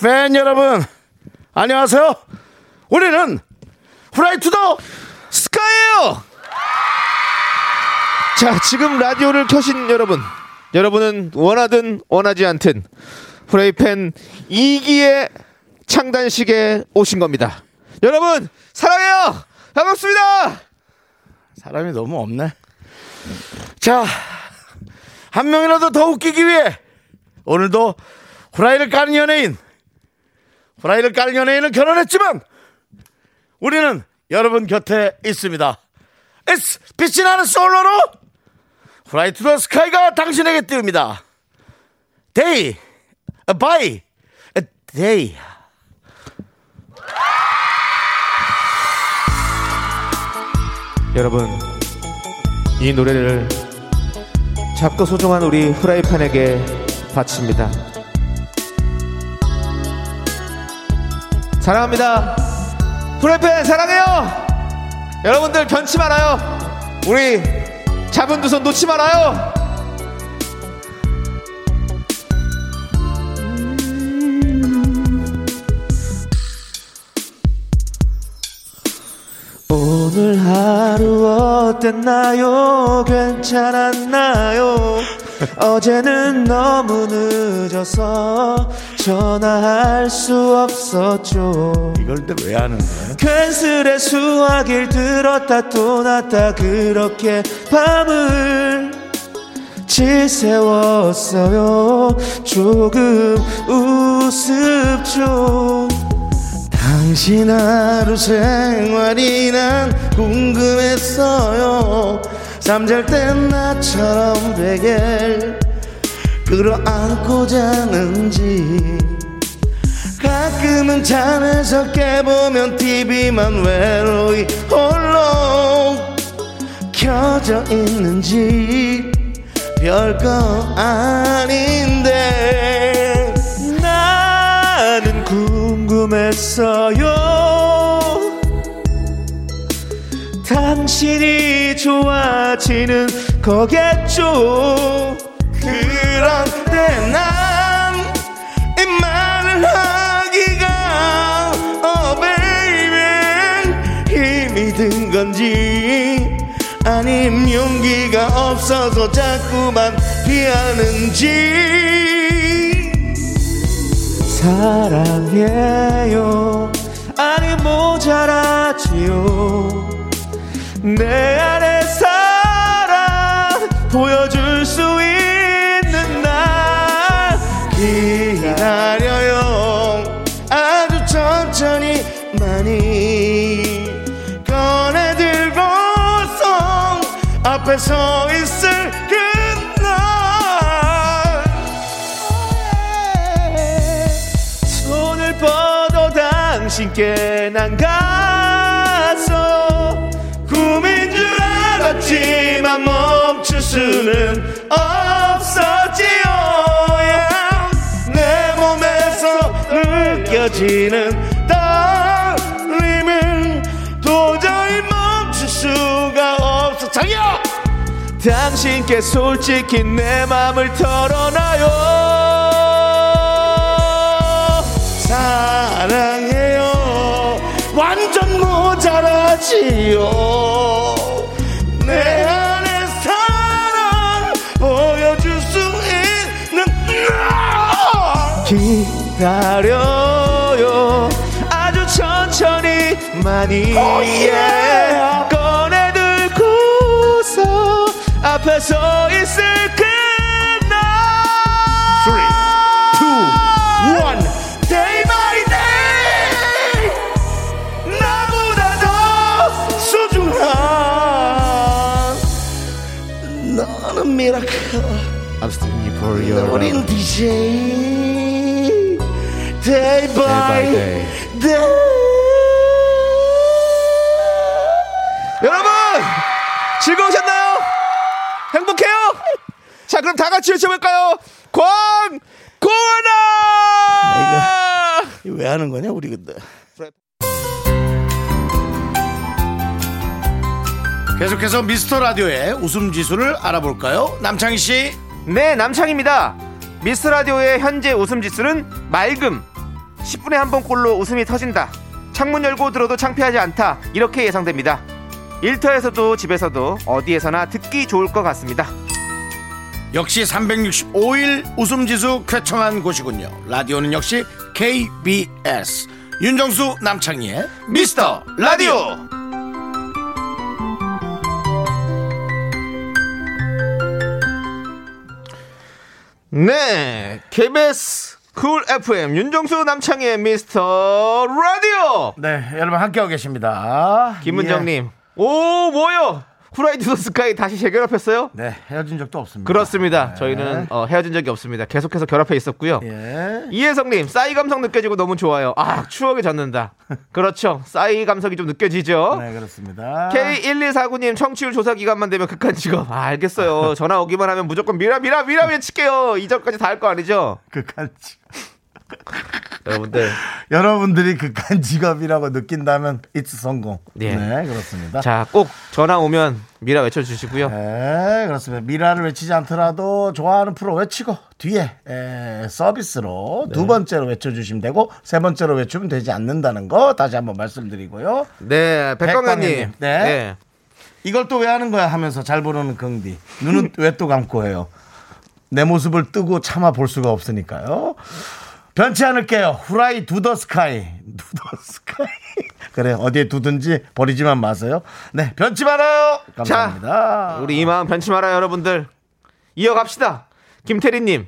팬 여러분, 안녕하세요. 우리는 후라이 투더 스카이예요. 자, 지금 라디오를 켜신 여러분. 여러분은 원하든 원하지 않든 후라이팬 2기의 창단식에 오신 겁니다. 여러분, 사랑해요! 반갑습니다! 사람이 너무 없네. 자, 한 명이라도 더 웃기기 위해 오늘도 후라이를 까는 연예인, 후라이를 까는 연예인은 결혼했지만 우리는 여러분 곁에 있습니다. It's 빛이 나는 솔로로 후라이 투더 스카이가 당신에게 띄웁니다. Day by day. 여러분, 이 노래를 작고 소중한 우리 프라이팬에게 바칩니다. 사랑합니다. 프라이팬 사랑해요. 여러분들 변치 말아요. 우리 잡은 두 손 놓지 말아요. 오늘 하루 어땠나요? 괜찮았나요? 어제는 너무 늦어서 전화할 수 없었죠. 이걸 근데 왜 하는 거야? 괜스레 수화기를 들었다 또 놨다 그렇게 밤을 지새웠어요 조금 우습죠 당신 하루 생활이 난 궁금했어요 잠잘 땐 나처럼 베개 끌어안고 자는지 가끔은 잠에서 깨보면 TV만 외로이 홀로 켜져 있는지 별거 아닌데 나는 궁금했어요. 당신이 좋아지는 거겠죠 그런데 난 이 말을 하기가 어 베이비 힘이 든 건지 아님 용기가 없어서 자꾸만 피하는지. 사랑해요. 아니 모자라지요. 내 안에 사랑 보여 앞에 서 있을 그날 손을 뻗어 당신께 난 가서 꿈인 줄 알았지만 멈출 수는 없었지요 yeah. 내 몸에서 느껴지는 당신께 솔직히 내 맘을 털어놔요. 사랑해요. 완전 모자라지요. 내 안에 사랑 보여줄 수 있는 나 기다려요. 아주 천천히 많이 yeah. 서 있을 그날 one day by day 나보다 더 소중한 너는 미라클 I'm singing for you 어린 DJ day by day. day. 여 그럼 다 같이 외쳐볼까요? 광 고원아 이거 왜 하는 거냐 우리 근데. 계속해서 미스터 라디오의 웃음 지수를 알아볼까요? 남창희 씨. 네 남창입니다 미스 라디오의 현재 웃음 지수는 맑음 10분에 한 번 꼴로 웃음이 터진다 창문 열고 들어도 창피하지 않다 이렇게 예상됩니다 일터에서도 집에서도 어디에서나 듣기 좋을 것 같습니다 역시 365일 웃음 지수 쾌청한 곳이군요. 라디오는 역시 KBS. 윤정수 남창희의 미스터 라디오. 네 KBS 쿨 FM 윤정수 남창의 미스터 라디오 네, 여러분 함께하고 계십니다. 김은정님 오 뭐요 후라이 투더 스카이 다시 재결합했어요? 예. 네, 헤어진 적도 없습니다. 그렇습니다 네. 저희는 어, 헤어진 적이 없습니다 계속해서 결합해 있었고요 예. 이혜성님 싸이 감성 느껴지고 너무 좋아요 아 추억에 젖는다 그렇죠 싸이 감성이 좀 느껴지죠 네, 그렇습니다. K1249님 청취율 조사 기간만 되면 극한 직업 아, 알겠어요 전화 오기만 하면 무조건 미라 미라 미라 외칠게요 이전까지 다 할 거 아니죠 극한 직 여러분들 여러분들이 극한 직업이라고 느낀다면 it's 성공. 예. 네, 그렇습니다. 자 꼭 전화 오면 미라 외쳐주시고요 네, 그렇습니다. 미라를 외치지 않더라도 좋아하는 프로 외치고 뒤에 에, 서비스로 네. 두 번째로 외쳐주시면 되고 세 번째로 외치면 되지 않는다는 거 다시 한번 말씀드리고요. 네 백광현님 백광현님. 네. 이걸 또 왜 하는 거야 하면서 잘 부르는 긍디 눈은 왜 또 감고 해요 내 모습을 뜨고 참아 볼 수가 없으니까요 변치 않을게요. 후라이 두더 스카이. 두더 스카이. 그래 어디에 두든지 버리지만 마세요. 네 변치 말아요! 감사합니다. 우리 이 마음 변치 말아요 여러분들. 이어갑시다. 김태리님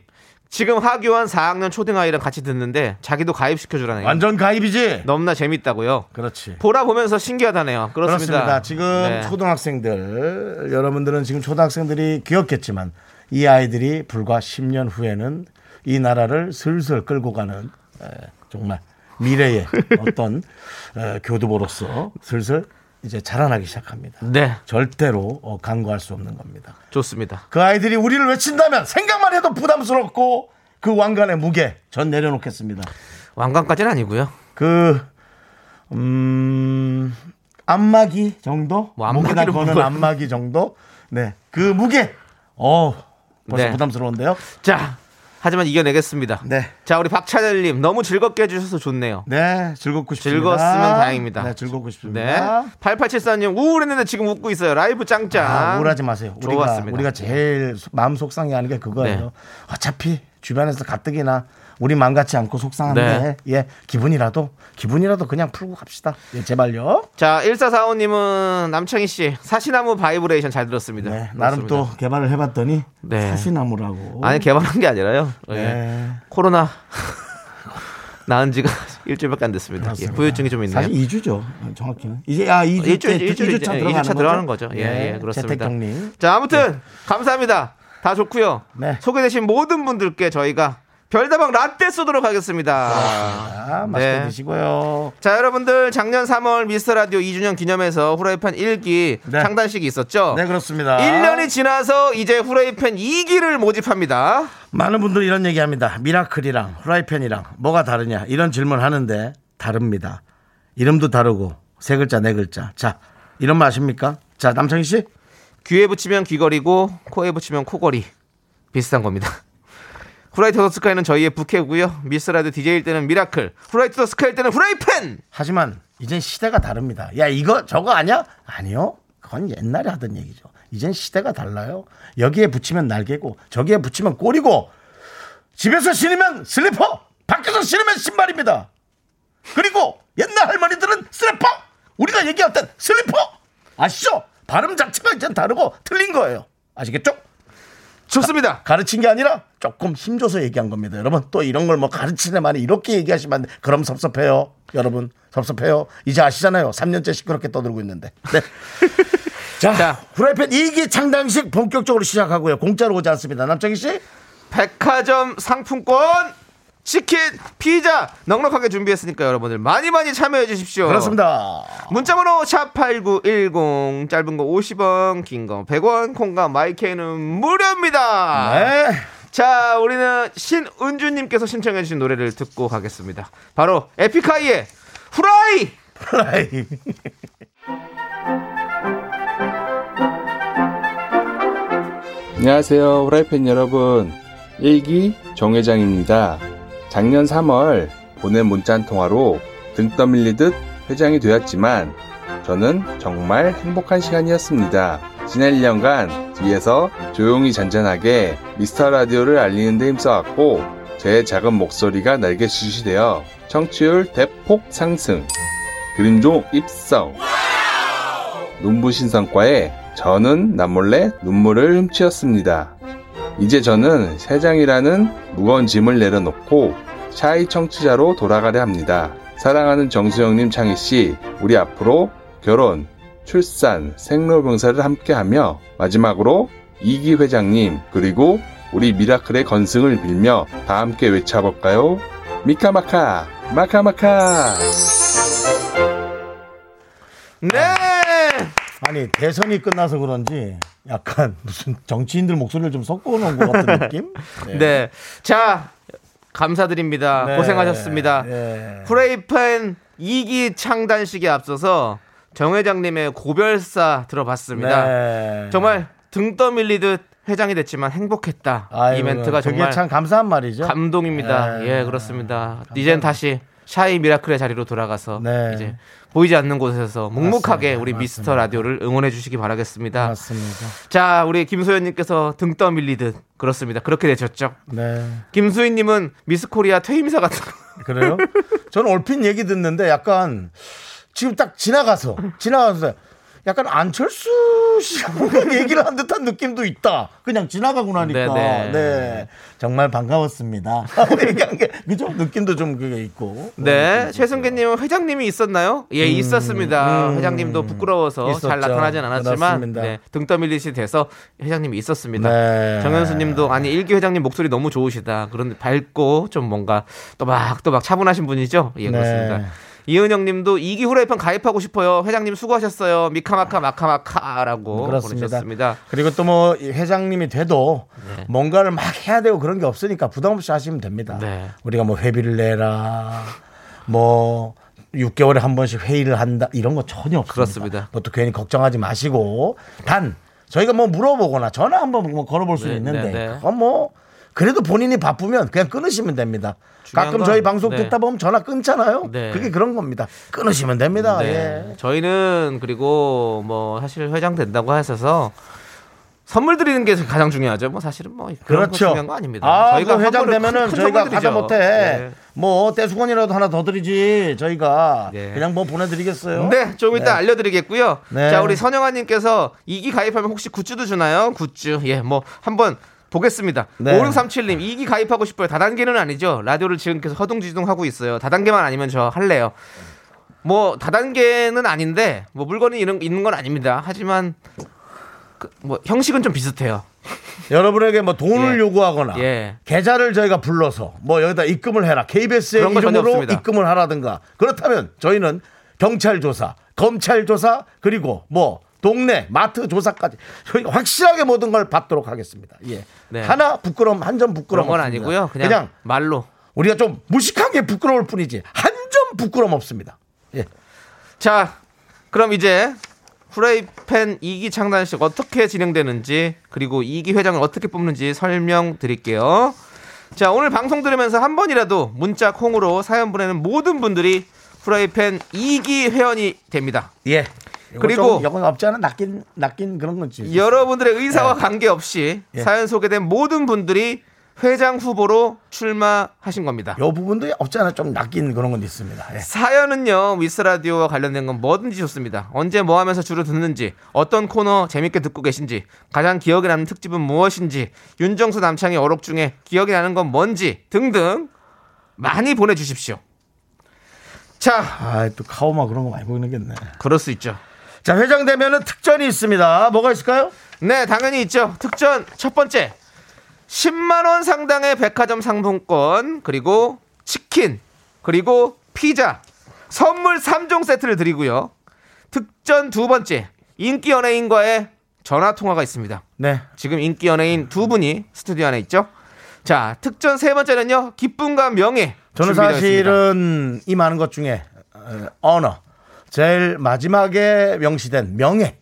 지금 하교한 4학년 초등아이랑 같이 듣는데 자기도 가입시켜주라네요. 완전 가입이지? 너무나 재밌다고요. 그렇지. 보라 보면서 신기하다네요. 그렇습니다, 그렇습니다. 지금 네. 초등학생들 여러분들은 지금 초등학생들이 귀엽겠지만 이 아이들이 불과 10년 후에는 이 나라를 슬슬 끌고 가는 에, 정말 미래의 어떤 에, 교두보로서 슬슬 이제 자라나기 시작합니다. 네 절대로 어, 간과할 수 없는 겁니다. 좋습니다 그 아이들이 우리를 외친다면 생각만 해도 부담스럽고 그 왕관의 무게 전 내려놓겠습니다. 왕관까지는 아니고요 그, 음, 안마기 정도? 뭐 목에다 거는 뭘- 안마기 정도? 네. 그 무게. 어, 벌써 네. 부담스러운데요? 자 하지만 이겨내겠습니다 네. 자 우리 박찬일님 너무 즐겁게 해주셔서 좋네요 네, 즐겁고 싶습니다. 즐거웠으면 다행입니다. 네, 즐겁고 네. 싶습니다. 8874님 우울했는데 지금 웃고 있어요. 라이브 짱짱. 아, 우울하지 마세요. 우리가, 좋았습니다. 우리가 제일 속- 마음 속상해 하는 게 그거예요. 네. 어차피 주변에서 가뜩이나 우리 마음 같지 않고 속상한데, 예, 기분이라도, 기분이라도 그냥 풀고 갑시다. 예, 제발요. 자, 1445님은 남창희 씨 사시나무 바이브레이션 잘 들었습니다. 네, 나름 그렇습니다. 또 개발을 해봤더니, 네. 사시나무라고. 아니 개발한 게 아니라요. 예. 네. 코로나 나은 지가 일주일밖에 안 됐습니다. 예. 후유증이 좀 있네요. 사실 2주죠. 정확히는. 이제 아 2주 일주 때 일주 일주 2주차 예, 들어가는, 들어가는 거죠. 예, 네, 예, 그렇습니다. 자, 아무튼 감사합니다. 다 좋고요. 네. 소개되신 모든 분들께 저희가 별다방 라떼 쏘도록 하겠습니다. 아, 맛있게 네. 드시고요. 자, 여러분들 작년 3월 미스터 라디오 2주년 기념해서 후라이팬 1기 네. 창단식이 있었죠. 네, 그렇습니다. 1년이 지나서 이제 후라이팬 2기를 모집합니다. 많은 분들이 이런 얘기합니다. 미라클이랑 후라이팬이랑 뭐가 다르냐 이런 질문 하는데 다릅니다. 이름도 다르고 세 글자 네 글자. 자 이런 말 아십니까? 자 남창희 씨 귀에 붙이면 귀걸이고 코에 붙이면 코걸이 비슷한 겁니다. 후라이 투더 스카이는 저희의 부캐고요. 미스터 라디오 DJ일 때는 미라클, 후라이 투더 스카이일 때는 후라이팬. 하지만 이젠 시대가 다릅니다. 야 이거 저거 아니야? 아니요. 그건 옛날에 하던 얘기죠. 이젠 시대가 달라요. 여기에 붙이면 날개고 저기에 붙이면 꼬리고 집에서 신으면 슬리퍼 밖에서 신으면 신발입니다. 그리고 옛날 할머니들은 슬리퍼 우리가 얘기할 땐 슬리퍼 아시죠? 발음 자체가 이젠 다르고 틀린 거예요. 아시겠죠? 좋습니다. 가르친 게 아니라 조금 힘줘서 얘기한 겁니다. 여러분 또 이런 걸 뭐 가르치네 마네 이렇게 얘기하시면 안 돼. 그럼 섭섭해요. 여러분 섭섭해요. 이제 아시잖아요. 3년째 시끄럽게 떠들고 있는데. 네. 자, 자. 후라이팬 2기 창단식 본격적으로 시작하고요. 공짜로 오지 않습니다. 남창희 씨? 백화점 상품권 치킨, 피자 넉넉하게 준비했으니까 여러분들 많이 많이 참여해 주십시오. 그렇습니다. 문자번호 샵8910 짧은 거 50원 긴 거 100원 콩과 마이케이는 무료입니다. 네. 자 우리는 신은주님께서 신청해 주신 노래를 듣고 가겠습니다. 바로 에픽하이의 후라이 프라이. 안녕하세요. 후라이팬 여러분. 일기 정회장입니다. 작년 3월 보낸 문자 한 통화로 등 떠밀리듯 회장이 되었지만 저는 정말 행복한 시간이었습니다. 지난 1년간 뒤에서 조용히 잔잔하게 미스터 라디오를 알리는 데 힘써왔고 제 작은 목소리가 날개짓이 되어 청취율 대폭 상승 그림종 입성 눈부신 성과에 저는 남몰래 눈물을 훔치었습니다. 이제 저는 세장이라는 무거운 짐을 내려놓고 샤이 청취자로 돌아가려 합니다. 사랑하는 정수영님, 창희씨, 우리 앞으로 결혼, 출산, 생로병사를 함께하며 마지막으로 이기 회장님, 그리고 우리 미라클의 건승을 빌며 다 함께 외쳐볼까요? 미카마카, 마카마카! 네 아니 대선이 끝나서 그런지 약간 무슨 정치인들 목소리를 좀 섞어 놓은 것 같은 느낌? 네. 자, 감사드립니다. 네. 고생하셨습니다. 네. 프레이팬 2기 창단식에 앞서서 정 회장님의 고별사 들어봤습니다. 네. 정말 등 떠밀리듯 회장이 됐지만 행복했다. 아이고, 이 멘트가 정말 참 감사한 말이죠. 감동입니다. 네. 예, 그렇습니다. 이젠 다시 shy 미라클의 자리로 돌아가서 네. 이제 보이지 않는 곳에서 묵묵하게 맞습니다. 우리 미스터 라디오를 응원해 주시기 바라겠습니다. 맞습니다. 자, 우리 김소연님께서 등 떠밀리듯 그렇습니다. 그렇게 되셨죠? 네. 김수희님은 미스 코리아 퇴임사 같은 거. 그래요? 저는 얼핏 얘기 듣는데 약간 지금 딱 지나가서 지나가서 약간 안철수 씨가 얘기를 한 듯한 느낌도 있다. 그냥 지나가고 나니까. 네네. 네. 정말 반가웠습니다. 얘기한 게 그죠? 느낌도 좀 그게 있고. 네, 최승계님은 회장님이 있었나요? 예, 있었습니다. 음. 회장님도 부끄러워서 있었죠. 잘 나타나진 않았지만. 네, 등 떠밀리시 돼서 회장님이 있었습니다. 네. 정현수님도 아니 일기 회장님 목소리 너무 좋으시다. 그런데 밝고 좀 뭔가 또박또박 차분하신 분이죠. 예, 네. 그렇습니다. 이은영님도 이기 후라이팬 가입하고 싶어요. 회장님 수고하셨어요. 미카마카 마카마카라고 그렇습니다. 보내셨습니다. 그리고 또 뭐 회장님이 돼도 네. 뭔가를 막 해야 되고 그런 게 없으니까 부담 없이 하시면 됩니다. 네. 우리가 뭐 회비를 내라 뭐 6개월에 한 번씩 회의를 한다 이런 거 전혀 없습니다. 그렇습니다. 그것도 괜히 걱정하지 마시고 단 저희가 뭐 물어보거나 전화 한번 뭐 걸어볼 수 네, 있는데 네, 네. 그건 뭐 그래도 본인이 바쁘면 그냥 끊으시면 됩니다. 가끔 건, 저희 방송 네. 듣다 보면 전화 끊잖아요. 네. 그게 그런 겁니다. 끊으시면 됩니다. 네. 예. 저희는 그리고 뭐 사실 회장 된다고 하셔서 선물 드리는 게 가장 중요하죠. 뭐 사실은 뭐 그렇죠. 중요한 거 아닙니다. 아, 그 선물을 회장 큰- 되면은 큰 저희가 가자. 못해. 네. 뭐 떼수건이라도 하나 더 드리지. 저희가 네. 그냥 뭐 보내드리겠어요. 네, 좀 이따 네. 알려드리겠고요. 네. 자, 우리 선영아님께서 이기 가입하면 혹시 굿즈도 주나요? 굿즈. 예, 뭐 한번 보겠습니다. 네. 5637님, 이기 가입하고 싶어요. 다단계는 아니죠. 라디오를 지금 계속 허둥지둥 하고 있어요. 다단계만 아니면 저 할래요. 뭐 다단계는 아닌데 뭐 물건이 이런 있는 건 아닙니다. 하지만 그, 뭐 형식은 좀 비슷해요. 여러분에게 뭐 돈을 예. 요구하거나 예. 계좌를 저희가 불러서 뭐 여기다 입금을 해라. KBS의 이름으로. 입금을 하라든가. 그렇다면 저희는 경찰 조사, 검찰 조사 그리고 뭐 동네 마트 조사까지 저희가 확실하게 모든 걸 받도록 하겠습니다. 예. 네. 하나 부끄럼 한점 부끄럼 그런 건 없습니다. 아니고요. 그냥, 그냥 말로. 우리가 좀 무식하게 부끄러울 뿐이지 한 점 부끄럼 없습니다. 예. 자, 그럼 이제 프라이팬 2기 창단식 어떻게 진행되는지 그리고 2기 회장을 어떻게 뽑는지 설명드릴게요. 자, 오늘 방송 들으면서 한 번이라도 문자 콩으로 사연 보내는 모든 분들이 프라이팬 2기 회원이 됩니다. 예. 그리고- 이건 없지 않아 낚인 낚인 그런 건지. 여러분들의 의사와 관계없이 예. 사연 소개된 모든 분들이 회장 후보로 출마하신 겁니다. 요 부분도 없지 않아 좀 낚인 그런 건 있습니다. 예. 사연은요 미스라디오와 관련된 건 뭐든지 좋습니다 언제 뭐 하면서 주로 듣는지 어떤 코너 재밌게 듣고 계신지 가장 기억에 남는 특집은 무엇인지 윤정수 남창의 어록 중에 기억에 나는 건 뭔지 등등 많이 보내주십시오 자 아, 또 카오마 그런 거 많이 보이는겠네. 그럴 수 있죠 자, 회장 되면은 특전이 있습니다. 뭐가 있을까요? 네 당연히 있죠 특전 첫 번째 10만 원 상당의 백화점 상품권 그리고 치킨 그리고 피자 선물 3종 세트를 드리고요. 특전 두 번째 인기 연예인과의 전화 통화가 있습니다. 네. 지금 인기 연예인 두 분이 스튜디오 안에 있죠. 자, 특전 세 번째는요. 기쁨과 명예. 저는 준비되어 있습니다. 사실은 이 많은 것 중에 어, 언어 제일 마지막에 명시된 명예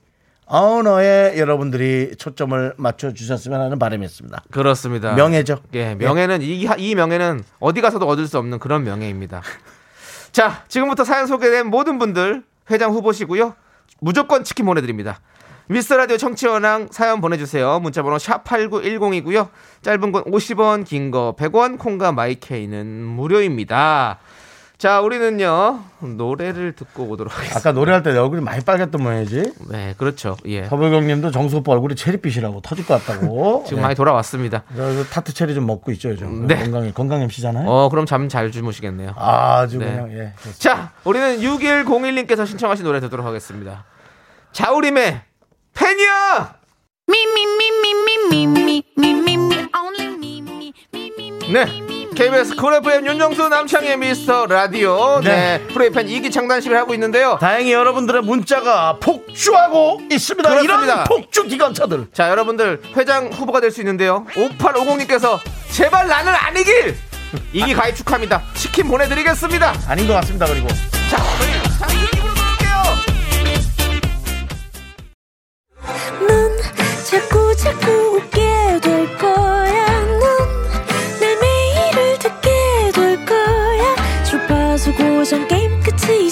언어에 여러분들이 초점을 맞춰 주셨으면 하는 바람이었습니다. 그렇습니다. 명예죠. 예, 명예는 이, 이 명예는 어디 가서도 얻을 수 없는 그런 명예입니다. 자, 지금부터 사연 소개된 모든 분들 회장 후보시고요. 무조건 치킨 보내드립니다. 미스터 라디오 청취원랑 사연 보내주세요. 문자번호 샵 8910이고요. 짧은 건 50원, 긴 거 100원, 콩과 마이케이는 무료입니다. 자, 우리는요, 노래를 듣고 오도록 하겠습니다. 아까 노래할 때내 얼굴이 많이 빨갰던 모양이지. 네, 그렇죠. 예. 서불경님도 정수 오빠 얼굴이 체리빛이라고 터질 것 같다고. 지금 예. 많이 돌아왔습니다. 저 타트 체리 좀 먹고 있죠 요즘. 네. 건강해 건강 MC잖아요. 어, 그럼 잠 잘 주무시겠네요. 아주 네. 그냥 예. 좋습니다. 자, 우리는 6101님께서 신청하신 노래 듣도록 하겠습니다. 자우림의 팬이야! Only. 네. KBS 쿨 FM 윤정수 남창희의 미스터 라디오. 네. 네. 프라이팬 이기 창단식을 하고 있는데요. 다행히 여러분들의 문자가 폭주하고 있습니다. 그렇습니다. 이런 폭주 기관차들. 자, 여러분들 회장 후보가 될 수 있는데요. 5850님께서 제발 나는 아니길! 이기 가입 축하합니다. 치킨 보내드리겠습니다. 아닌 것 같습니다. 그리고 자, 저희 잠시 입으로. 넌 자꾸 자꾸 웃게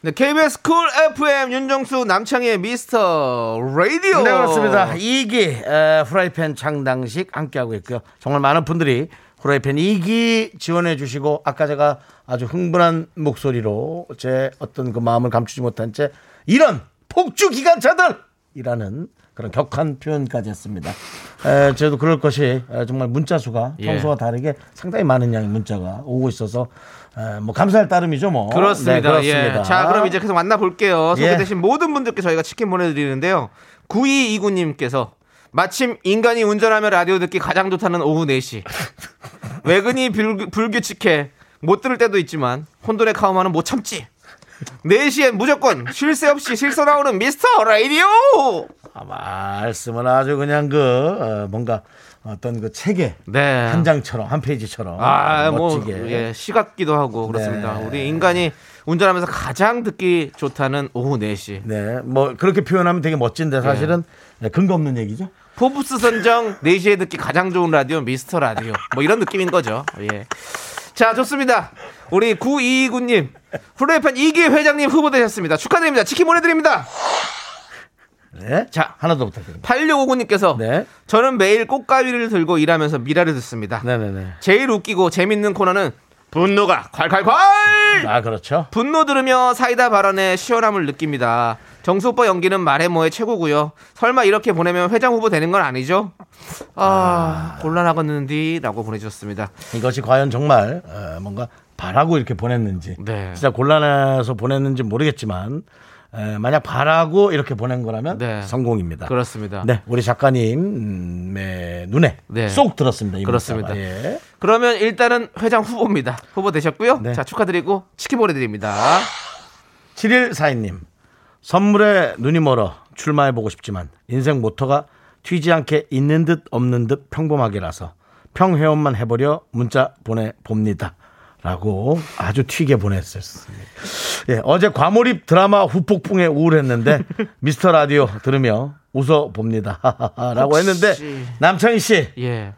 네, KBS 쿨 FM 윤정수 남창희의 미스터 라디오. 네 그렇습니다. 이기 에, 후라이팬 창단식 함께하고 있고요. 정말 많은 분들이 후라이팬 2기 지원해 주시고 아까 제가 아주 흥분한 목소리로 제 어떤 그 마음을 감추지 못한 채 이런 폭주 기관차들이라는 그런 격한 표현까지 했습니다. 에, 저도 그럴 것이 에, 정말 문자 수가 예. 평소와 다르게 상당히 많은 양의 문자가 오고 있어서 에, 뭐 감사할 따름이죠 뭐. 그렇습니다. 네, 그렇습니다. 예. 자, 그럼 이제 계속 만나볼게요. 예. 소개되신 모든 분들께 저희가 치킨 보내드리는데요. 9229님께서 마침 인간이 운전하며 라디오 듣기 가장 좋다는 오후 4시. 외근이 불, 불규칙해. 못 들을 때도 있지만 혼돈의 카우마는 못 참지. 4시엔 무조건 쉴 새 없이 실서 나오는 미스터 라디오! 아, 말씀은 아주 그냥 그 어, 뭔가 어떤 그 책의 네. 한 장처럼 한 페이지처럼 아, 뭐, 멋지게 예, 시 같기도 하고 그렇습니다. 네. 우리 인간이 운전하면서 가장 듣기 좋다는 오후 4시. 네, 뭐 그렇게 표현하면 되게 멋진데 사실은 네, 근거 없는 얘기죠. 포브스 선정 4시에 듣기 가장 좋은 라디오 미스터 라디오 뭐 이런 느낌인 거죠 예. 자 좋습니다 우리 9229님 프라이팬 2기 회장님 후보되셨습니다 축하드립니다 치킨 보내드립니다 네, 자. 하나 더 부탁드립니다. 8659님께서 네, 저는 매일 꽃가위를 들고 일하면서 미라를 듣습니다 네, 네, 네. 제일 웃기고 재밌는 코너는 분노가 콸콸콸 아 그렇죠. 분노 들으며 사이다 발언에 시원함을 느낍니다 정수 오빠 연기는 말해 뭐해 최고고요 설마 이렇게 보내면 회장 후보 되는 건 아니죠? 아, 곤란하겠는디라고 보내주셨습니다 이것이 과연 정말 어, 뭔가 바라고 이렇게 보냈는지, 네. 진짜 곤란해서 보냈는지 모르겠지만 에, 만약 바라고 이렇게 보낸 거라면 네. 성공입니다. 그렇습니다. 네, 우리 작가님의 눈에 네. 쏙 들었습니다. 이 그렇습니다. 예. 그러면 일단은 회장 후보입니다. 후보 되셨고요. 네. 자, 축하드리고 치킨 보내드립니다. 7142님 선물에 눈이 멀어 출마해 보고 싶지만 인생 모토가 튀지 않게 있는 듯 없는 듯 평범하게라서 평회원만 해보려 문자 보내 봅니다. 라고 아주 튀게 보냈었습니다. 예, 어제 과몰입 드라마 후폭풍에 우울했는데 미스터 라디오 들으며 웃어 봅니다. 라고 했는데 남창희 씨 예,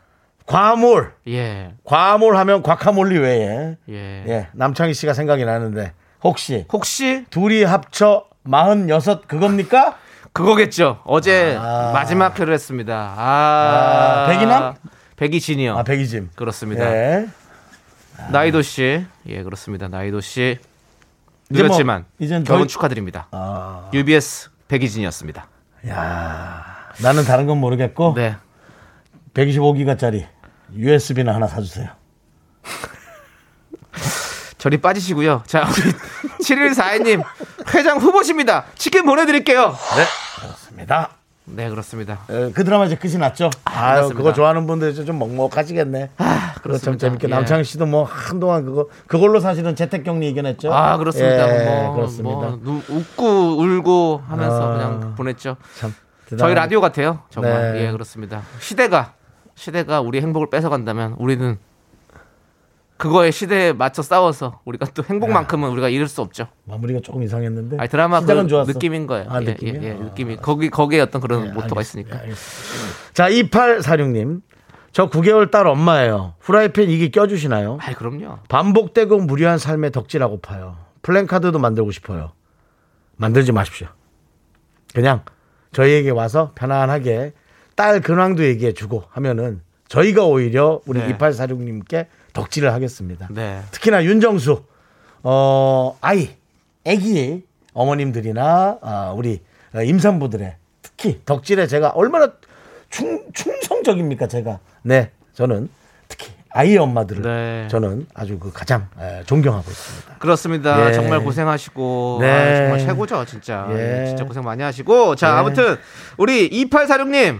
과몰 예, 과몰 하면 곽하몰리 외에 예. 예, 남창희 씨가 생각이 나는데 혹시 혹시 둘이 합쳐 46 그겁니까? 그거겠죠? 어제 아. 마지막 회를 했습니다. 아, 아, 백이남? 백이진이요. 아, 백이짐. 그렇습니다. 예. 나이도 씨, 예, 그렇습니다. 나이도 씨. 이제 뭐, 늦었지만 결혼 더- 축하드립니다. 아, UBS 백이진이었습니다. 야 나는 다른 건 모르겠고 네. 125기가짜리 USB는 하나 사주세요. 저리 빠지시고요. 자, 우리 7142님, 회장 후보십니다. 치킨 보내드릴게요. 네, 그렇습니다. 네, 그렇습니다. 에, 그 드라마 이제 끝이 났죠. 아유, 맞습니다. 그거 좋아하는 분들 이제 좀 먹먹하시겠네. 그거 참 그렇습니다. 재밌게 예. 남창희 씨도 뭐 한동안 그거 그걸로 사실은 재택격리 이겨냈죠. 아, 그렇습니다. 예, 뭐, 그렇습니다. 뭐, 누- 웃고 울고 하면서 아. 그냥 보냈죠. 참 저희 대단한- 라디오 같아요. 정말. 네. 예, 그렇습니다. 시대가, 시대가 우리 행복을 뺏어간다면 우리는 그거에 시대에 맞춰 싸워서 우리가 또 행복만큼은 우리가 잃을 수 없죠. 마무리가 조금 이상했는데. 아니, 드라마 그 좋았어. 느낌인 거예요. 아, 예, 느낌이요? 예, 예, 아. 느낌이. 거기, 거기에 어떤 그런 네, 모토가 알겠습니다. 있으니까. 예, 알겠습니다. 자, 2846님. 저 9개월 딸 엄마예요. 후라이팬 이게 껴주시나요? 아이, 그럼요. 반복되고 무료한 삶의 덕질하고 파요. 플랜카드도 만들고 싶어요. 만들지 마십시오. 그냥 저희에게 와서 편안하게 딸 근황도 얘기해 주고 하면은 저희가 오히려 우리 네. 2846님께 덕질을 하겠습니다. 네. 특히나 윤정수 어 아이 아기 어머님들이나 아, 우리 임산부들의 특히 덕질에 제가 얼마나 충, 충성적입니까 제가 네 저는 특히 아이 엄마들을 네. 저는 아주 그 가장 에, 존경하고 있습니다. 그렇습니다. 예. 정말 고생하시고 네. 아, 정말 최고죠, 진짜. 예. 예, 진짜 고생 많이 하시고 자 네. 아무튼 우리 2846님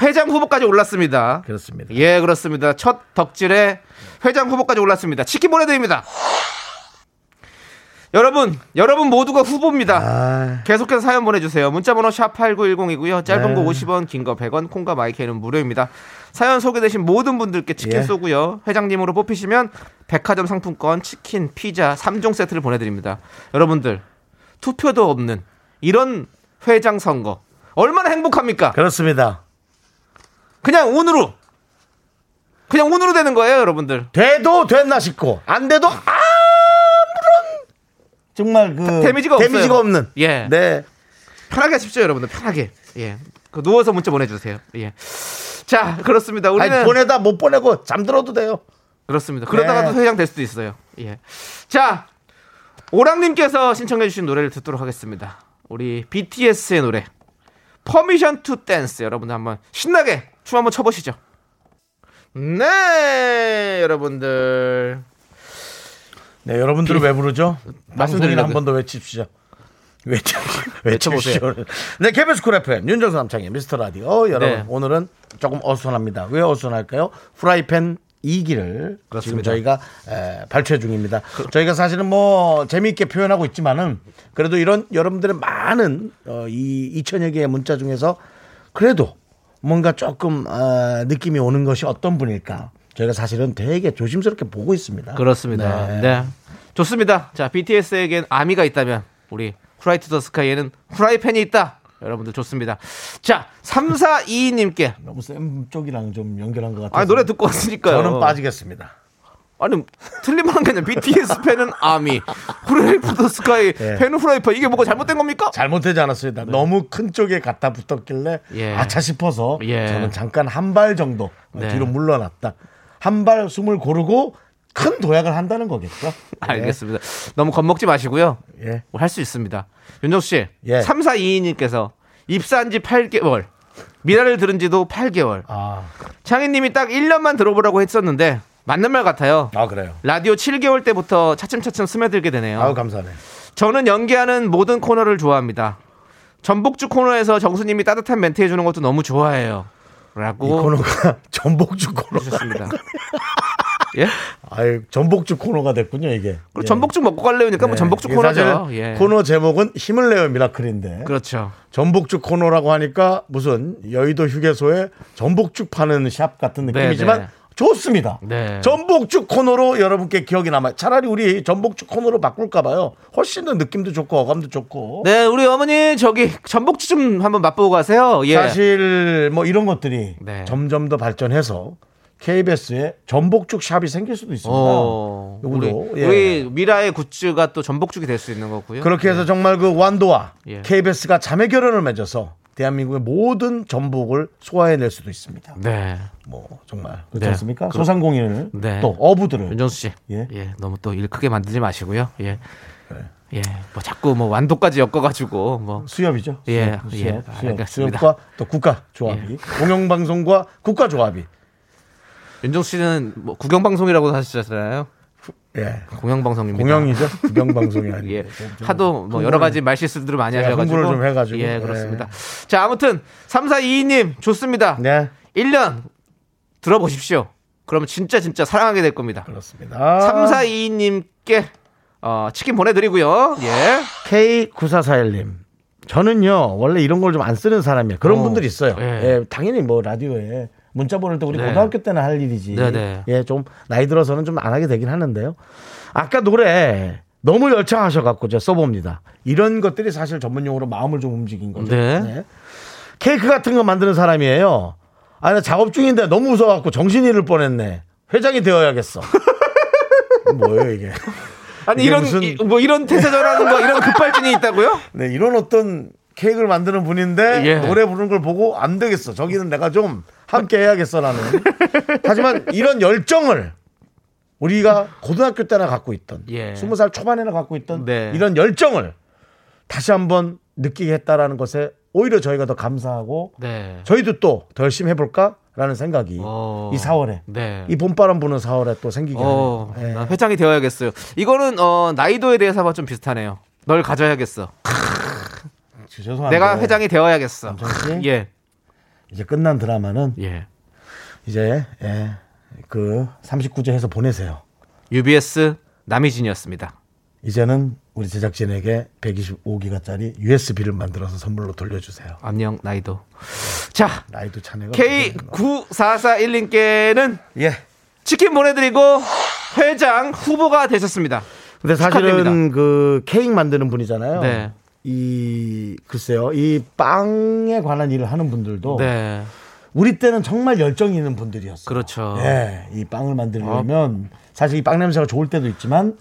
회장 후보까지 올랐습니다. 그렇습니다. 예, 그렇습니다. 첫 덕질에 회장 후보까지 올랐습니다. 치킨 보내드립니다. 여러분, 여러분 모두가 후보입니다. 아, 계속해서 사연 보내주세요. 문자번호 샵 8910이고요. 짧은 네. 거 50원, 긴 거 100원, 콩과 마이크는 무료입니다. 사연 소개되신 모든 분들께 치킨 예. 쏘고요. 회장님으로 뽑히시면 백화점 상품권, 치킨, 피자 3종 세트를 보내드립니다. 여러분들, 투표도 없는 이런 회장 선거. 얼마나 행복합니까? 그렇습니다. 그냥 운으로. 그냥 운으로 되는 거예요, 여러분들. 돼도 됐나 싶고 안 돼도 아무런 정말 그 데미지가 없어요. 없는 예. 네 편하게 하십시오, 여러분들. 편하게. 예. 그 누워서 문자 보내 주세요. 예. 자, 그렇습니다. 우리는 아니, 보내다 못 보내고 잠들어도 돼요. 그렇습니다. 그러다가도 네. 회장 될 수도 있어요. 예. 자, 오랑님께서 신청해주신 노래를 듣도록 하겠습니다. 우리 BTS의 노래 Permission to Dance 여러분들 한번 신나게 춤 한번 춰보시죠. 네, 여러분들. 네, 여러분들은 왜 부르죠? 방송이나 말씀드리려고요. 한번 더 외칩시오. 외쳐, 외쳐보세요. 네, KBS 쿨 FM, 윤정수 남창희의 미스터 라디오. 여러분, 네. 오늘은 조금 어수선합니다. 왜 어수선할까요? 프라이팬 2기를 지금 그렇습니다. 저희가 에, 발췌 중입니다. 저희가 사실은 뭐 재미있게 표현하고 있지만은 그래도 이런 여러분들의 많은 어, 이 2천여 개의 문자 중에서 그래도 뭔가 조금 어, 느낌이 오는 것이 어떤 분일까? 저희가 사실은 되게 조심스럽게 보고 있습니다. 그렇습니다. 네. 네. 좋습니다. 자, BTS에겐 아미가 있다면 우리 후라이트 더 스카이에는 후라이팬이 있다. 여러분들 좋습니다. 자, 3422님께 너무 센 쪽이랑 좀 연결한 것 같아서. 아 노래 듣고 왔으니까요. 저는 빠지겠습니다. 아니 틀림한 게 아니라 BTS 팬은 아미, 후라이팬 더 스카이 네. 팬은 후라이팬 이게 뭐가 잘못된 겁니까? 잘못되지 않았습니다. 너무 큰 쪽에 갖다 붙었길래 네. 예. 아차 싶어서 예. 저는 잠깐 한 발 정도 네. 뒤로 물러났다. 한 발 숨을 고르고 큰 도약을 한다는 거겠죠. 알겠습니다. 너무 겁먹지 마시고요. 예. 할 수 있습니다. 윤정수 씨, 예. 3422님께서 입사한 지 8개월, 미라를 들은 지도 8개월. 아, 창희님이 딱 1년만 들어보라고 했었는데 맞는 말 같아요. 아 그래요. 라디오 7개월 때부터 차츰차츰 스며들게 되네요. 아우 감사네. 저는 연기하는 모든 코너를 좋아합니다. 전복주 코너에서 정수님이 따뜻한 멘트 해주는 것도 너무 좋아해요. 라고 이 코너가 전복주 코너. 해주셨습니다. 예? 아유 전복주 코너가 됐군요 이게. 그리고 예. 전복죽 먹고 갈래요니까 뭐 예. 전복죽 코너죠. 예. 코너 제목은 힘을 내요 미라클인데. 그렇죠. 전복죽 코너라고 하니까 무슨 여의도 휴게소에 전복죽 파는 샵 같은 느낌이지만 네. 좋습니다. 네. 전복죽 코너로 여러분께 기억이 남아요. 차라리 우리 전복죽 코너로 바꿀까봐요. 훨씬 더 느낌도 좋고 어감도 좋고. 네, 우리 어머니 저기 전복죽 좀 한번 맛보고 가세요. 예. 사실 뭐 이런 것들이 네. 점점 더 발전해서 KBS에 전복죽 샵이 생길 수도 있습니다. 어, 우리, 예. 우리 미라의 굿즈가 또 전복죽이 될 수 있는 거고요. 그렇게 해서 정말 그 완도와 예. KBS가 자매 결연을 맺어서 대한민국의 모든 전복을 소화해낼 수도 있습니다. 네. 뭐 정말 그렇지 네. 않습니까? 그- 소상공인을 네. 또 어부들을 윤정수 씨. 예. 예. 너무 또 일 크게 만들지 마시고요. 예. 예, 뭐 자꾸 뭐 완도까지 엮어가지고 뭐 수협이죠. 예, 수협, 예, 수협, 수협. 알겠습니다. 예. 수협과 또 국가 조합이 공영방송과 국가 조합이 윤종 씨는 뭐 구경방송이라고 하시잖아요. 예 공영방송입니다. 공영이죠. 국영방송이 아니고 예. 하도 뭐 여러 가지 말실수들을 많이 제가 하셔가지고. 홍보를 좀 해가지고. 예, 네. 그렇습니다. 자, 아무튼 3422님 좋습니다. 네 1년 들어보십시오. 그러면 진짜 진짜 사랑하게 될 겁니다. 그렇습니다. 3422님께 어, 치킨 보내드리고요. 예. K9441님. 저는요, 원래 이런 걸 좀 안 쓰는 사람이에요. 그런 어, 분들이 있어요. 예. 예, 당연히 뭐 라디오에 문자 보낼 때 우리 네. 고등학교 때는 할 일이지. 네, 네. 예, 좀 나이 들어서는 좀 안 하게 되긴 하는데요. 아까 노래 너무 열창하셔갖고 제가 써봅니다. 이런 것들이 사실 전문용어로 마음을 좀 움직인 거죠. 네. 케이크 같은 거 만드는 사람이에요. 아니, 나 작업 중인데 너무 무서워갖고 정신이 잃을 뻔했네. 회장이 되어야겠어. 뭐예요, 이게? 아니 이게 이런 무슨- 이- 뭐 이런 태세 전하는 거 이런 급발진이 있다고요? 네, 이런 어떤 케이크를 만드는 분인데 예. 노래 부르는 걸 보고 안 되겠어. 저기는 내가 좀 함께 해야겠어 나는. 하지만 이런 열정을 우리가 고등학교 때나 갖고 있던 예. 스무 살 초반에나 갖고 있던 네. 이런 열정을 다시 한번 느끼게 했다라는 것에 오히려 저희가 더 감사하고 네. 저희도 또 더 열심히 해볼까 라는 생각이 어. 이 4월에 네. 이 봄바람 부는 4월에 또 생기게 어. 난 회장이 되어야겠어요. 이거는 어, 나이도에 대해서 한번 좀 비슷하네요. 널 가져야겠어. 죄송한데 내가 회장이 되어야겠어. 예. 이제 끝난 드라마는 예. 이제 예, 그 39제 해서 보내세요. UBS 남희진이었습니다. 이제는 우리 제작진에게 125기가짜리 USB를 만들어서 선물로 돌려주세요. 안녕 나이도. 자, 나이도 차네가. K9441님께는 예. 치킨 보내드리고 회장 후보가 되셨습니다. 근데 사실은 축하드립니다. 그 케이크 만드는 분이잖아요. 네. 이 글쎄요, 이 빵에 관한 일을 하는 분들도 네. 우리 때는 정말 열정이 있는 분들이었어요. 그렇죠. 예, 이 빵을 만들려면 사실 이 빵 냄새가 좋을 때도 있지만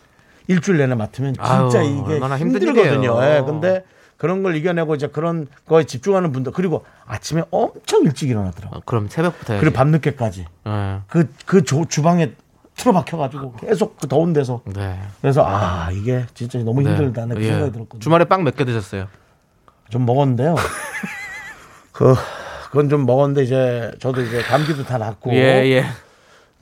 일주일 내내 맡으면 진짜 아유, 이게 힘들거든요. 예, 근데 그런 걸 이겨내고 이제 그런 거에 집중하는 분들 그리고 아침에 엄청 일찍 일어나더라고. 어, 그럼 새벽부터 해야지. 그리고 밤늦게까지 네. 그그 주방에 틀어박혀가지고 계속 그 더운 데서 네. 그래서 아 이게 진짜 너무 힘들다 는 네. 그 예. 생각이 들었거든요. 주말에 빵 몇 개 드셨어요? 좀 먹었는데요. 그 그건 좀 먹었는데 이제 저도 이제 감기도 다 났고 예, 예.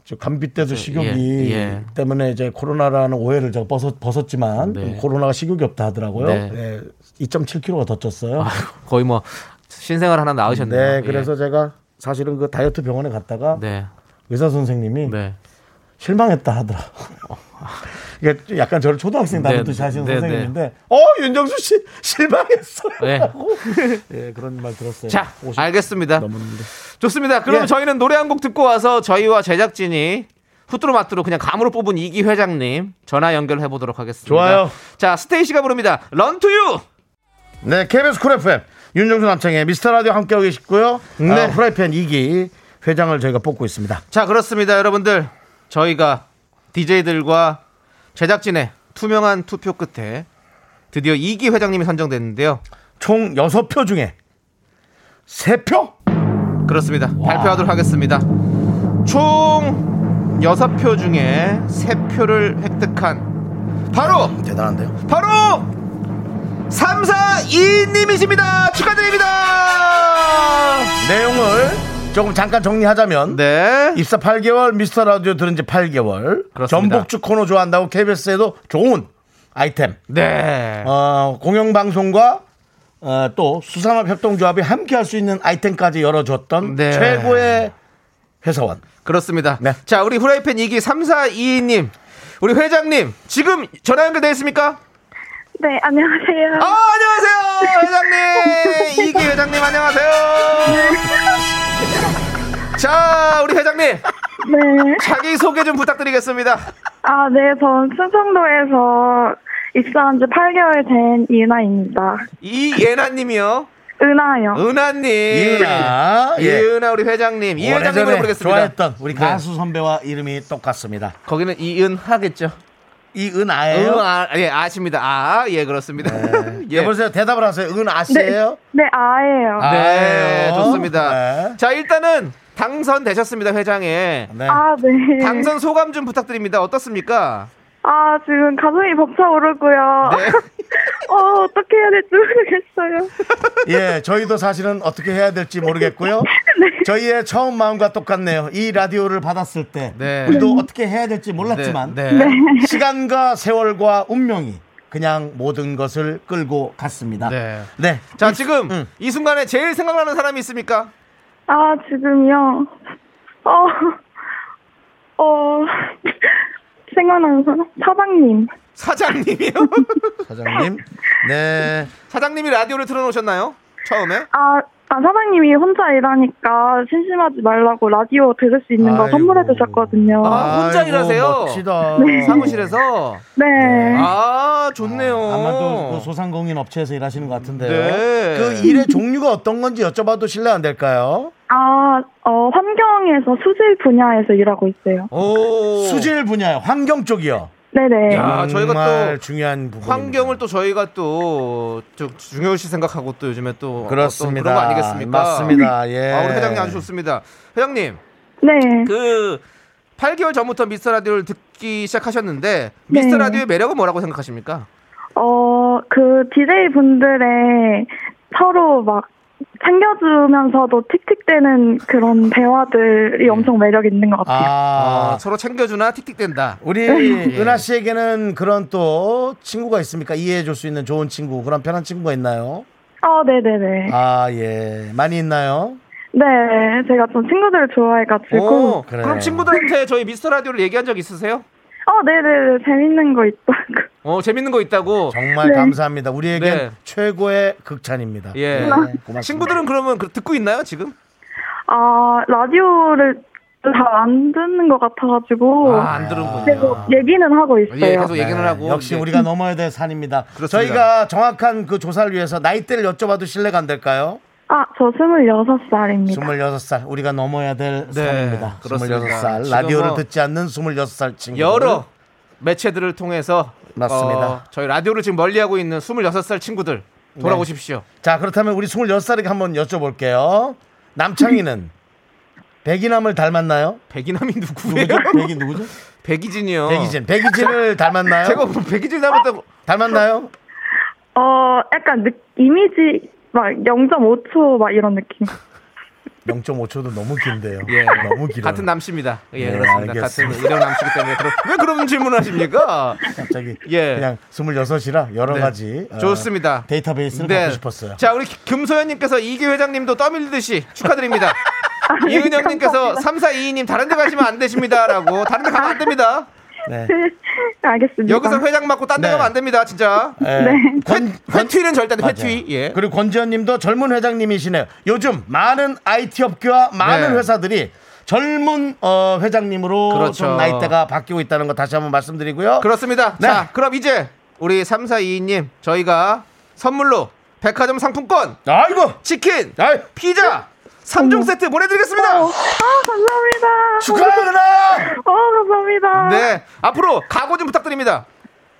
저 감기 때도 식욕이 예, 예. 때문에 이제 코로나라는 오해를 제가 벗었, 벗었지만 네. 코로나가 식욕이 없다 하더라고요. 네. 예, 2.7kg가 더 쪘어요. 거의 뭐 신생활 하나 낳으셨네요. 네, 그래서 제가 사실은 그 다이어트 병원에 갔다가 예. 네. 의사 선생님이 네. 실망했다 하더라. 이게 약간 저를 초등학생 네, 다루듯이 하시는 네, 선생님인데, 어 윤정수 씨 실망했어요. 네. 예, 그런 말 들었어요. 자, 50 알겠습니다. 넘었는데. 좋습니다. 그럼 예. 저희는 노래 한 곡 듣고 와서 저희와 제작진이 후뚜루마뚜루 그냥 감으로 뽑은 이기 회장님 전화 연결해 보도록 하겠습니다. 좋아요. 자, 스테이시가 부릅니다. 런 투유. 네, KBS 쿨 FM 윤정수 남창희의 미스터 라디오 함께하고 계시고요. 네. 어, 프라이팬 2기 회장을 저희가 뽑고 있습니다. 자, 그렇습니다. 여러분들. 저희가 DJ들과 제작진의 투명한 투표 끝에 드디어 이기 회장님이 선정됐는데요. 총 6표 중에 3표? 그렇습니다. 발표하도록 하겠습니다. 총 6표 중에 3표를 획득한 바로 대단한데요. 바로 342님이십니다. 축하드립니다. 내용을 조금 잠깐 정리하자면 네. 입사 8개월 미스터 라디오 들은 지 8개월 그렇습니다. 전복죽 코너 좋아한다고 KBS에도 좋은 아이템 네. 어, 공영방송과 어, 또 수산업 협동조합이 함께 할 수 있는 아이템까지 열어줬던 네. 최고의 회사원 그렇습니다. 네. 자, 우리 후라이팬 2기 3422님. 우리 회장님, 지금 전화 연결되어 있습니까? 네, 안녕하세요. 아, 안녕하세요, 회장님. 이기 회장님, 안녕하세요. 자, 우리 회장님, 네. 자기 소개 좀 부탁드리겠습니다. 아, 네, 전 충청도에서 입사한 지 8개월 된 이은아입니다. 이예나 님이요. 은아요. 은하님. 이은아 예. 이은하 우리 회장님. 이 회장님으로 부르겠습니다. 좋아했던 우리 네. 가수 선배와 이름이 똑같습니다. 거기는 이은하겠죠. 이은아예요. 은, 아, 예, 아십니다. 아, 예, 그렇습니다. 예. 여보세요. 대답을 하세요. 은아 씨예요? 네, 아예요. 아. 네, 아예요. 좋습니다. 네. 자, 일단은 당선되셨습니다, 회장에. 네. 아, 네. 당선 소감 좀 부탁드립니다. 어떻습니까? 아, 지금 가슴이 벅차오르고요. 네. 어, 어떻게 해야 될지 모르겠어요. 예, 저희도 사실은 어떻게 해야 될지 모르겠고요. 저희의 처음 마음과 똑같네요. 이 라디오를 받았을 때 네. 우리도 어떻게 해야 될지 몰랐지만 네. 네. 시간과 세월과 운명이 그냥 모든 것을 끌고 갔습니다. 네. 네. 자, 지금 음. 이 순간에 제일 생각나는 사람이 있습니까? 아, 지금요. 어, 어, 생각나는 사람? 사장님. 사장님이요? 사장님. 네. 사장님이 라디오를 틀어놓으셨나요? 처음에? 아, 아, 사장님이 혼자 일하니까 심심하지 말라고 라디오 들을 수 있는 거 아이고. 선물해 주셨거든요. 아, 혼자 아이고, 일하세요? 멋지다. 사무실에서? 네. 아, 좋네요. 아마도 그 소상공인 업체에서 일하시는 것 같은데요. 네. 그 일의 종류가 어떤 건지 여쭤봐도 실례 안 될까요? 아, 어, 환경에서 수질 분야에서 일하고 있어요. 오. 수질 분야, 환경 쪽이요. 네네. 야, 저희가 정말 또 중요한 부분. 환경을 또 저희가 또좀 중요시 생각하고 또 요즘에 또 그렇습니다. 어떤 그런 거 아니겠습니까? 맞습니다. 예. 아, 우리 회장님 아주 좋습니다. 회장님, 네. 그 8개월 전부터 미스터 라디오를 듣기 시작하셨는데 미스터 네. 라디오의 매력은 뭐라고 생각하십니까? 어, 그 DJ 분들의 서로 막 챙겨주면서도 틱틱대는 그런 대화들이 엄청 매력 있는 것 같아요. 아, 아, 서로 챙겨주나 틱틱댄다. 우리 예. 은하 씨에게는 그런 또 친구가 있습니까? 이해해 줄 수 있는 좋은 친구, 그런 편한 친구가 있나요? 어, 네네네. 아, 예. 많이 있나요? 네, 제가 좀 친구들을 좋아해가지고. 오, 그래. 그럼 친구들한테 저희 미스터 라디오를 얘기한 적 있으세요? 어, 네네네. 재밌는 거 있다고. 어, 재밌는 거 있다고. 정말 네. 감사합니다. 우리에겐 네. 최고의 극찬입니다. 예. 네, 고맙습니다. 친구들은 그러면 그- 듣고 있나요, 지금? 아, 라디오를 잘 안 듣는 것 같아가지고. 아, 안 들은군요. 계속 얘기는 하고 있어요. 예, 계속 얘기는 네, 하고. 역시 이제 우리가 넘어야 될 산입니다. 그렇습니다. 저희가 정확한 그 조사를 위해서 나이대를 여쭤봐도 실례가 안 될까요? 아, 저 26살입니다. 26살 우리가 넘어야 될 네, 산입니다. 그렇습니다. 26살 지금 라디오를 뭐 듣지 않는 26살 친구 여러 매체들을 통해서 맞습니다. 어, 저희 라디오를 지금 멀리하고 있는 26살 친구들 돌아오십시오. 자 그렇다면 우리 26살에게 한번 여쭤볼게요. 남창희는 백이남을 닮았나요? 백이남이 누구예요? 누구죠? 백이 누구죠? 백이진이요. 백이진. 백이진을 닮았나요? 제가 뭐 백이진 닮았다고. 닮았나요? 어, 약간 느, 이미지 막 0.5초 막 이런 느낌. 0.5초도 너무 긴데요. 예, 너무 길어요. 같은 남씨입니다. 예, 네, 그렇습니다. 알겠습니다. 같은 이런 남씨기 때문에 그럼 왜 그런 질문을 하십니까? 갑자기 예. 그냥 26이라 여러 네. 가지 어, 좋습니다. 데이터베이스를 네. 갖고 싶었어요. 자, 우리 금소연 님께서 이기 회장님도 떠밀리듯이 축하드립니다. 이은영 님께서 3422님 다른 데 가시면 안 되십니다라고 다른 데 가면 안 됩니다. 네. 알겠습니다. 여기서 회장 맞고 딴 데 네. 가면 안 됩니다, 진짜. 예. 네. 권, 권, 회튀는 절대 안 돼. 회튀. 예. 그리고 권지현 님도 젊은 회장님이시네요. 요즘 많은 IT 업계와 많은 네. 회사들이 젊은 어, 회장님으로 그렇죠. 좀 나이대가 바뀌고 있다는 거 다시 한번 말씀드리고요. 그렇습니다. 네. 자, 그럼 이제 우리 3422님 저희가 선물로 백화점 상품권, 아이고! 치킨, 아이, 피자 3종 세트 보내드리겠습니다. 아, 감사합니다. 축하합니다! 어, 감사합니다. 네, 앞으로 각오 좀 부탁드립니다.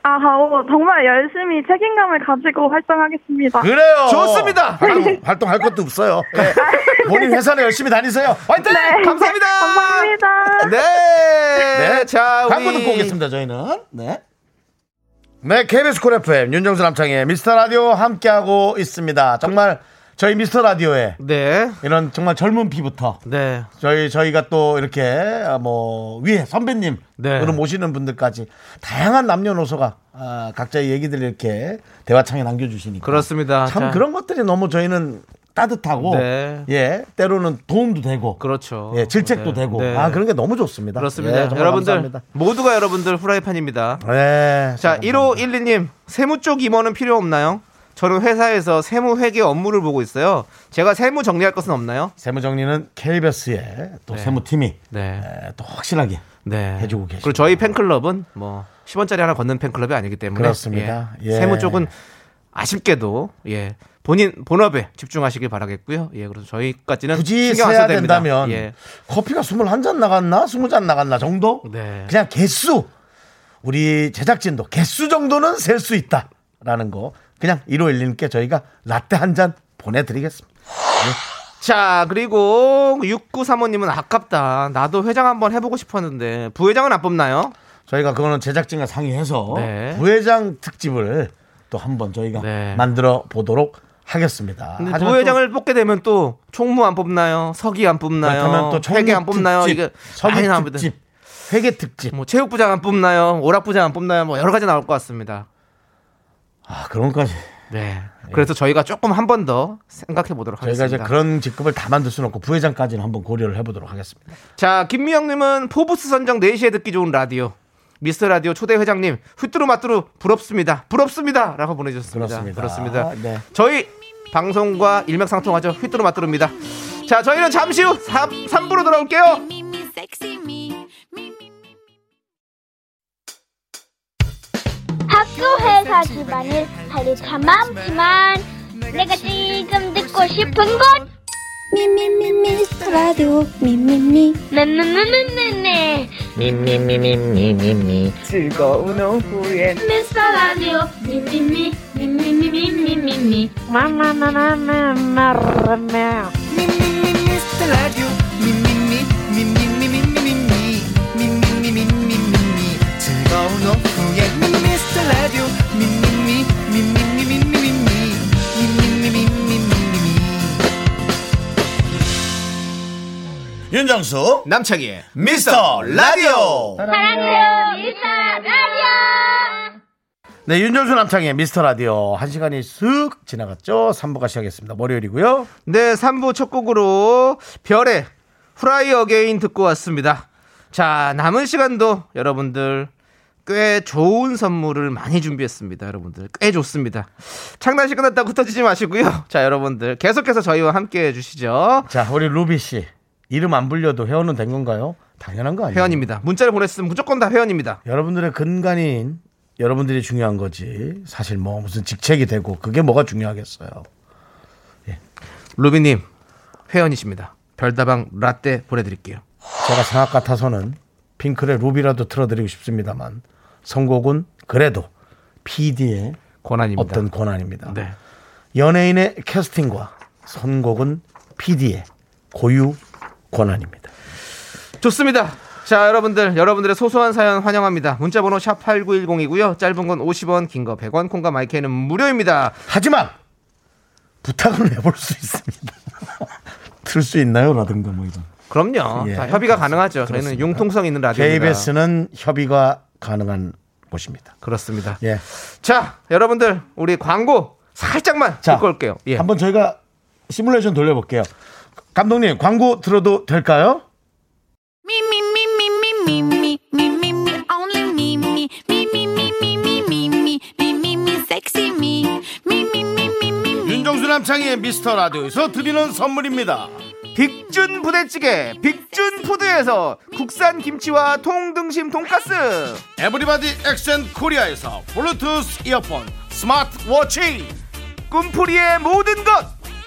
아, 어, 정말 열심히 책임감을 가지고 활동하겠습니다. 그래요. 좋습니다. 활동, 활동할 것도 없어요. 네. 본인 회사는 열심히 다니세요. 화이팅! 감사합니다. 감사합니다. 네. 네. 자, 우리 광고 듣고 오겠습니다, 저희는. 네. 네, KBS 콜 FM, 윤정수 남창의 미스터 라디오 함께하고 있습니다. 정말 저희 미스터 라디오에 네. 이런 정말 젊은 피부터 네. 저희 저희가 또 이렇게 아, 뭐 위에 선배님으로 네. 모시는 분들까지 다양한 남녀노소가 아, 각자의 얘기들을 이렇게 대화창에 남겨주시니까 그렇습니다. 참 자, 그런 것들이 너무 저희는 따뜻하고 네. 예 때로는 도움도 되고 그렇죠. 예 질책도 네. 되고 네. 아 그런 게 너무 좋습니다. 그렇습니다. 예, 여러분들 감사합니다. 모두가 여러분들 후라이팬입니다. 네, 자, 1512님, 세무 쪽 임원은 필요 없나요? 저는 회사에서 세무 회계 업무를 보고 있어요. 제가 세무 정리할 것은 없나요? 세무 정리는 KBS의 또 네. 세무팀이 네. 에, 또 확실하게 네. 해주고 계십니다. 그리고 저희 팬클럽은 뭐 10원짜리 하나 걷는 팬클럽이 아니기 때문에 그렇습니다. 예. 예. 세무 쪽은 아쉽게도 예. 본인 본업에 집중하시길 바라겠고요. 예. 그래서 저희까지는 굳이 세야. 된다면 예. 커피가 21잔 나갔나 20잔 나갔나 정도 네. 그냥 개수 우리 제작진도 개수 정도는 셀 수 있다라는 거 그냥 1512님께 저희가 라떼 한 잔 보내드리겠습니다. 자, 그리고 6935님은 아깝다. 나도 회장 한번 해보고 싶었는데 부회장은 안 뽑나요? 저희가 그거는 제작진과 상의해서 네. 부회장 특집을 또 한번 저희가 네. 만들어 보도록 하겠습니다. 부회장을 뽑게 되면 또 총무 안 뽑나요? 서기 안 뽑나요? 또 회계 안 뽑나요? 특집, 이게 서기. 특집, 회계 특집. 뭐 체육부장 안 뽑나요? 오락부장 안 뽑나요? 뭐 여러 가지 나올 것 같습니다. 아 그런 것까지 네. 그래서 저희가 조금 한 번 더 생각해 보도록 저희가 하겠습니다. 이제 그런 직급을 다 만들 수는 없고 부회장까지는 한번 고려를 해보도록 하겠습니다. 자, 김미영님은 포브스 선정 4시에 듣기 좋은 라디오. 미스터 라디오 초대 회장님, 휘뚜루 마뚜루 부럽습니다. 부럽습니다. 라고 보내주셨습니다. 그렇습니다. 그렇습니다. 네. 저희 방송과 일맥상통하죠. 휘뚜루 마뚜루입니다. 자, 저희는 잠시 후 3, 3부로 돌아올게요. Me, me, sexy me. Me, me, me. 학교 회사 집안일 할일참 많지만 내가 지금 듣고 싶은 건 미미미 미스터 라디오 미미미 네네네네네 미미미미미미미 즐거운 오후에 미스터 라디오 미미미 미미미미미미미 마마마마마마마마 윤정수 남창희의 미스터 라디오. 사랑해요 미스터 라디오 네, 윤정수 남창희의 미스터 라디오 한 시간이 쓱 지나갔죠. 3부가 시작했습니다. 월요일이고요. 네, 3부 첫 곡으로 별의 Fly Again 듣고 왔습니다. 자, 남은 시간도 여러분들 꽤 좋은 선물을 많이 준비했습니다. 여러분들 꽤 좋습니다. 창단식 끝났다고 흩어지지 마시고요. 자, 여러분들 계속해서 저희와 함께 해 주시죠. 자, 우리 루비 씨 이름 안 불려도 회원은 된 건가요? 당연한 거 아니에요? 회원입니다. 문자를 보냈으면 무조건 다 회원입니다. 여러분들의 근간인 여러분들이 중요한 거지. 사실 뭐 무슨 직책이 되고 그게 뭐가 중요하겠어요. 루비님 회원이십니다. 별다방 라떼 보내드릴게요. 제가 생각 같아서는 핑클의 루비라도 틀어드리고 싶습니다만 선곡은 그래도 PD의 권한입니다. 어떤 권한입니다. 네. 연예인의 캐스팅과 선곡은 PD의 고유 권한입니다. 좋습니다. 자, 여러분들, 여러분들의 소소한 사연 환영합니다. 문자번호 샵8910이고요. 짧은 건 50원, 긴 거 100원, 콩과 마이크는 무료입니다. 하지만 부탁을 해볼 수 있습니다. 틀 수 있나요? 라든가 뭐 이런. 그럼요. 예, 자, 협의가 그렇습니다. 가능하죠. 저희는 그렇습니다. 융통성 있는 라디오입니다. KBS는 협의가 가능한 곳입니다. 그렇습니다. 예. 자, 여러분들, 우리 광고 살짝만 자, 듣고 올게요. 예. 한번 저희가 시뮬레이션 돌려볼게요. 감독님 광고 들어도 될까요? 윤정수 남창의 미스터 라디오에서 드리는 선물입니다. 빅준 부대찌개 빅준푸드에서 국산 김치와 통등심 돈가스 에브리바디 액션 코리아에서 블루투스 이어폰 스마트워치 꿈풀이의 모든 것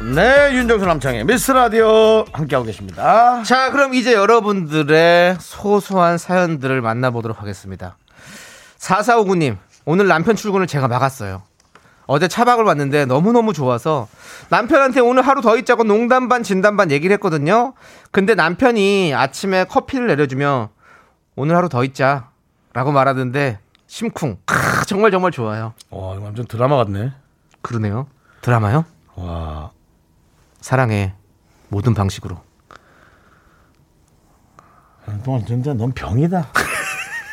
네, 윤정수 남창의 미스터 라디오 함께하고 계십니다. 자 그럼 이제 여러분들의 소소한 사연들을 만나보도록 하겠습니다 4459님 오늘 남편 출근을 제가 막았어요 어제 차박을 왔는데 너무너무 좋아서 남편한테 오늘 하루 더 있자고 농담 반 진담 반 얘기를 했거든요. 근데 남편이 아침에 커피를 내려주며 오늘 하루 더 있자 라고 말하던데 심쿵. 크, 정말 정말 좋아요. 와, 이거 완전 드라마 같네. 그러네요. 드라마요? 와, 사랑해. 모든 방식으로. 너 진짜 넌 병이다.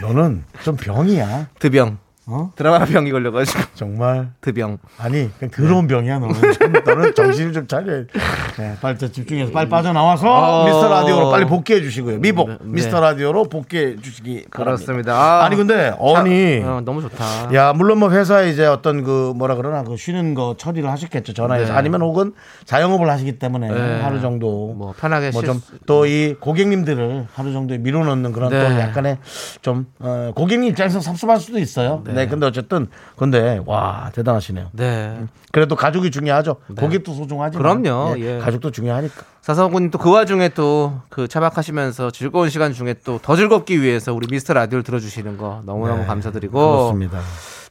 너는 좀 병이야. 드병. 어? 드라마 병이 걸려가지고. 정말. 드병. 아니, 그냥 더러운 병이야, 너는. 좀, 너는 정신을 좀 차려. 네, 빨리 저 집중해서 빨리 빠져나와서 어. 미스터 라디오로 빨리 복귀해 주시고요. 미복. 네, 네. 미스터 라디오로 복귀해 주시기 바랍니다. 그렇습니다. 아. 아니, 근데, 어니. 어, 너무 좋다. 야, 물론 뭐 회사에 이제 어떤 그 뭐라 그러나 그 쉬는 거 처리를 하셨겠죠. 전화해서. 네. 아니면 혹은 자영업을 하시기 때문에 네. 하루 정도 뭐 편하게 뭐쉴좀 수- 또이 고객님들을 하루 정도 밀어넣는 그런 네. 또 약간의 좀 어, 고객님 입장에서 섭섭할 수도 있어요. 네. 네. 근데 어쨌든 근데 와 대단하시네요. 네. 그래도 가족이 중요하죠. 고객도 소중하지. 그럼요. 예. 가족도 중요하니까. 사성군님 또 그 와중에 또 그 차박하시면서 즐거운 시간 중에 또 더 즐겁기 위해서 우리 미스터 라디오를 들어주시는 거 너무너무 네, 감사드리고 그렇습니다.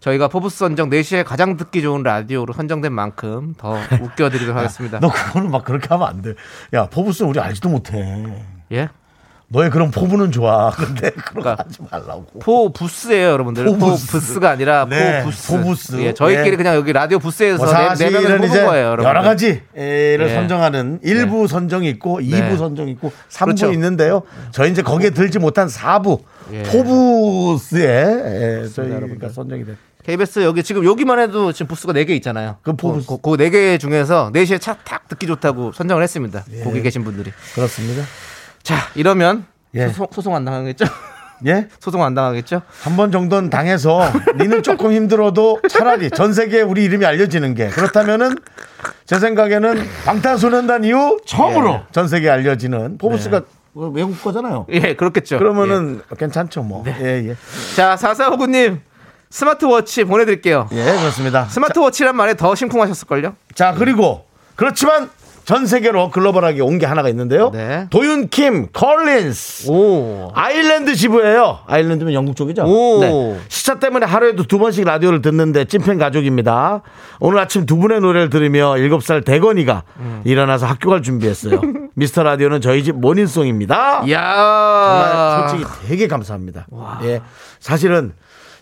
저희가 포브스 선정 4시에 가장 듣기 좋은 라디오로 선정된 만큼 더 웃겨드리도록 하겠습니다. 너 그거는 막 그렇게 하면 안 돼. 야 포브스 우리 알지도 못해. 예? 너의 그런 포부는 좋아. 근데 그런 거 그러니까 하지 말라고. four 부스예요, 여러분들. 포 부스. 포부스가 아니라 네, 포 부스. 포 부스. 예, 저희끼리 예. 그냥 여기 라디오 부스에서 뭐 네, 네 명을 뽑은 거예요, 여러분. 여러 가지를 예. 선정하는 일부 선정이 있고 이 네. 2부 선정이 있고 3부 그렇죠. 있는데요. 저희 이제 거기에 들지 못한 4부 예. 포부스에 예, 저희가 여러분들. 선정이 됐. KBS 여기 지금 여기만 해도 지금 부스가 4개 있잖아요. 그 포부스. 그, 그 4개 중에서 4시에 차 탁 듣기 좋다고 선정을 했습니다. 예. 거기 계신 분들이. 그렇습니다. 자, 이러면 예. 소송, 소송 안 당하겠죠? 예? 소송 안 당하겠죠? 한 번 정도는 당해서 니는 조금 힘들어도 차라리 전 세계에 우리 이름이 알려지는 게 그렇다면은 제 생각에는 방탄소년단 이후 처음으로 예. 전 세계에 알려지는 포브스가 외국 거잖아요. 예, 그렇겠죠. 그러면은 괜찮죠 뭐. 예, 예. 예. 자, 사사호구님 스마트워치 보내드릴게요. 예, 그렇습니다. 스마트워치란 말에 더 심쿵하셨을걸요? 자, 그리고 그렇지만 전 세계로 글로벌하게 온 게 하나가 있는데요. 네. 도윤 킴 컬린스. 오. 아일랜드 지부예요. 아일랜드면 영국 쪽이죠. 오. 네. 시차 때문에 하루에도 두 번씩 라디오를 듣는데 찐팬 가족입니다. 오늘 아침 두 분의 노래를 들으며 7살 대건이가 음. 일어나서 학교 갈 준비했어요. 미스터 라디오는 저희 집 morning song입니다. 야 정말 솔직히 되게 감사합니다. 예. 사실은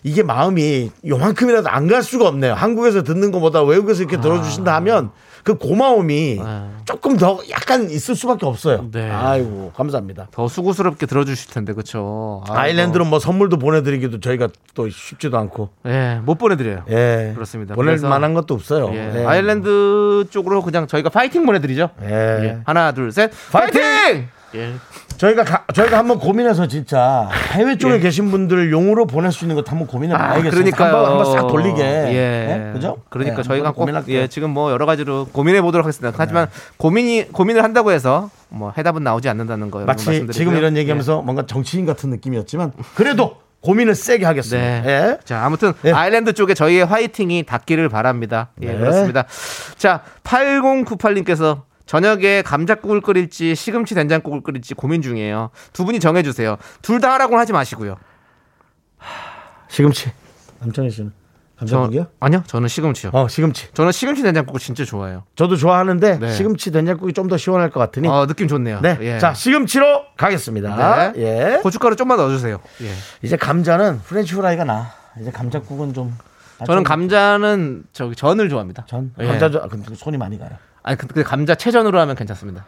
이게 마음이 요만큼이라도 안 갈 수가 없네요. 한국에서 듣는 것보다 외국에서 이렇게 들어주신다 하면 그 고마움이 조금 더 약간 있을 수밖에 없어요. 네. 아이고, 감사합니다. 더 수고스럽게 들어주실 텐데, 그쵸? 아이고. 아일랜드는 뭐 선물도 보내드리기도 저희가 또 쉽지도 않고. 예, 못 보내드려요. 예. 그렇습니다. 보낼 그래서- 만한 것도 없어요. 예, 예. 아일랜드 쪽으로 그냥 저희가 파이팅 보내드리죠. 예. 예. 하나, 둘, 셋. 파이팅! 파이팅! 예. 저희가 가- 저희가 한번 고민해서 진짜 해외 쪽에 계신 분들 용으로 보낼 수 있는 것 한번 고민해 예. 아, 봐야겠어요. 그러니까요. 한번 한번 싹 돌리게. 예. 예? 그죠? 그러니까 예, 저희가 꼭. 예, 지금 뭐 여러 가지로 고민해 보도록 하겠습니다. 하지만 고민이 고민을 한다고 해서 뭐 해답은 나오지 않는다는 거 여러분 마치 말씀드리고요. 지금 이런 얘기하면서 뭔가 정치인 같은 느낌이었지만 그래도 고민을 세게 하겠습니다. 네. 예. 자, 아무튼 예. 아일랜드 쪽에 저희의 화이팅이 닿기를 바랍니다. 예, 네. 그렇습니다. 자, 8098님께서 저녁에 감자국을 끓일지 시금치 된장국을 끓일지 고민 중이에요. 두 분이 정해 주세요. 둘 다 하라고는 하지 마시고요. 시금치. 남창희 씨는 저, 감자국이요? 아니요, 저는 시금치요. 어, 시금치. 저는 시금치 된장국을 진짜 좋아해요. 저도 좋아하는데 네. 시금치 된장국이 좀 더 시원할 것 같으니 어, 느낌 좋네요. 네. 예. 자, 시금치로 가겠습니다. 네. 예. 고춧가루 좀만 넣어주세요. 예. 이제 감자는 French fry가 나. 이제 감자국은 좀 저는 감자는 저기 전을 좋아합니다. 전 예. 감자 아, 근데 손이 많이 가요. 아니 근데 감자 채전으로 하면 괜찮습니다.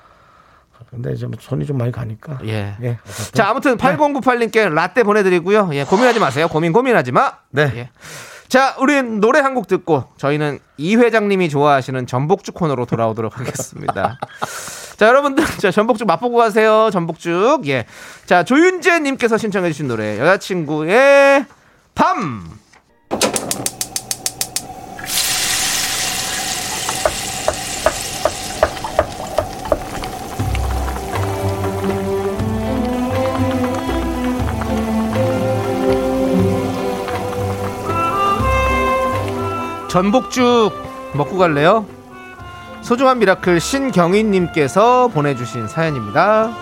근데 이제 뭐 손이 좀 많이 가니까. 예. 예. 자, 아무튼 8098님께 라떼 보내드리고요. 예, 고민하지 마세요. 고민 고민하지 마. 네. 예. 자, 우린 노래 한 곡 듣고 저희는 이 회장님이 좋아하시는 전복죽 코너로 돌아오도록 하겠습니다. 자, 여러분들, 자, 전복죽 맛보고 가세요. 전복죽. 예. 자, 조윤재님께서 신청해주신 노래, 여자친구의 밤. 전복죽 먹고 갈래요? 소중한 미라클 신경희님께서 보내주신 사연입니다.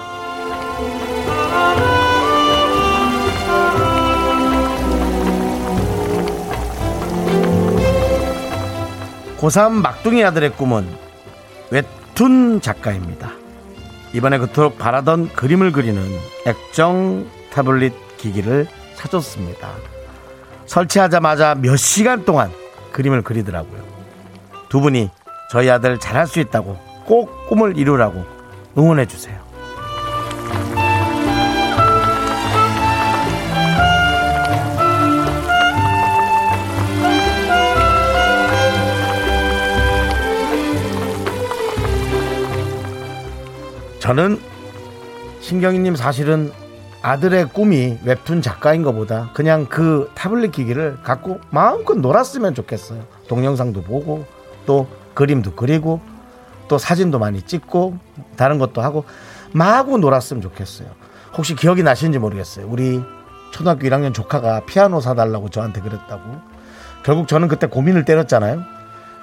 고3 막둥이 아들의 꿈은 웹툰 작가입니다. 이번에 그토록 바라던 그림을 그리는 액정 타블릿 기기를 사줬습니다. 설치하자마자 몇 시간 동안 그림을 그리더라고요. 두 분이 저희 아들 잘할 수 있다고 꼭 꿈을 이루라고 응원해 주세요. 저는 신경이님 사실은 아들의 꿈이 웹툰 작가인 것보다 그냥 그 타블릿 기기를 갖고 마음껏 놀았으면 좋겠어요. 동영상도 보고 또 그림도 그리고 또 사진도 많이 찍고 다른 것도 하고 마구 놀았으면 좋겠어요. 혹시 기억이 나시는지 모르겠어요. 우리 초등학교 1학년 조카가 피아노 사달라고 저한테 그랬다고. 결국 저는 그때 고민을 때렸잖아요.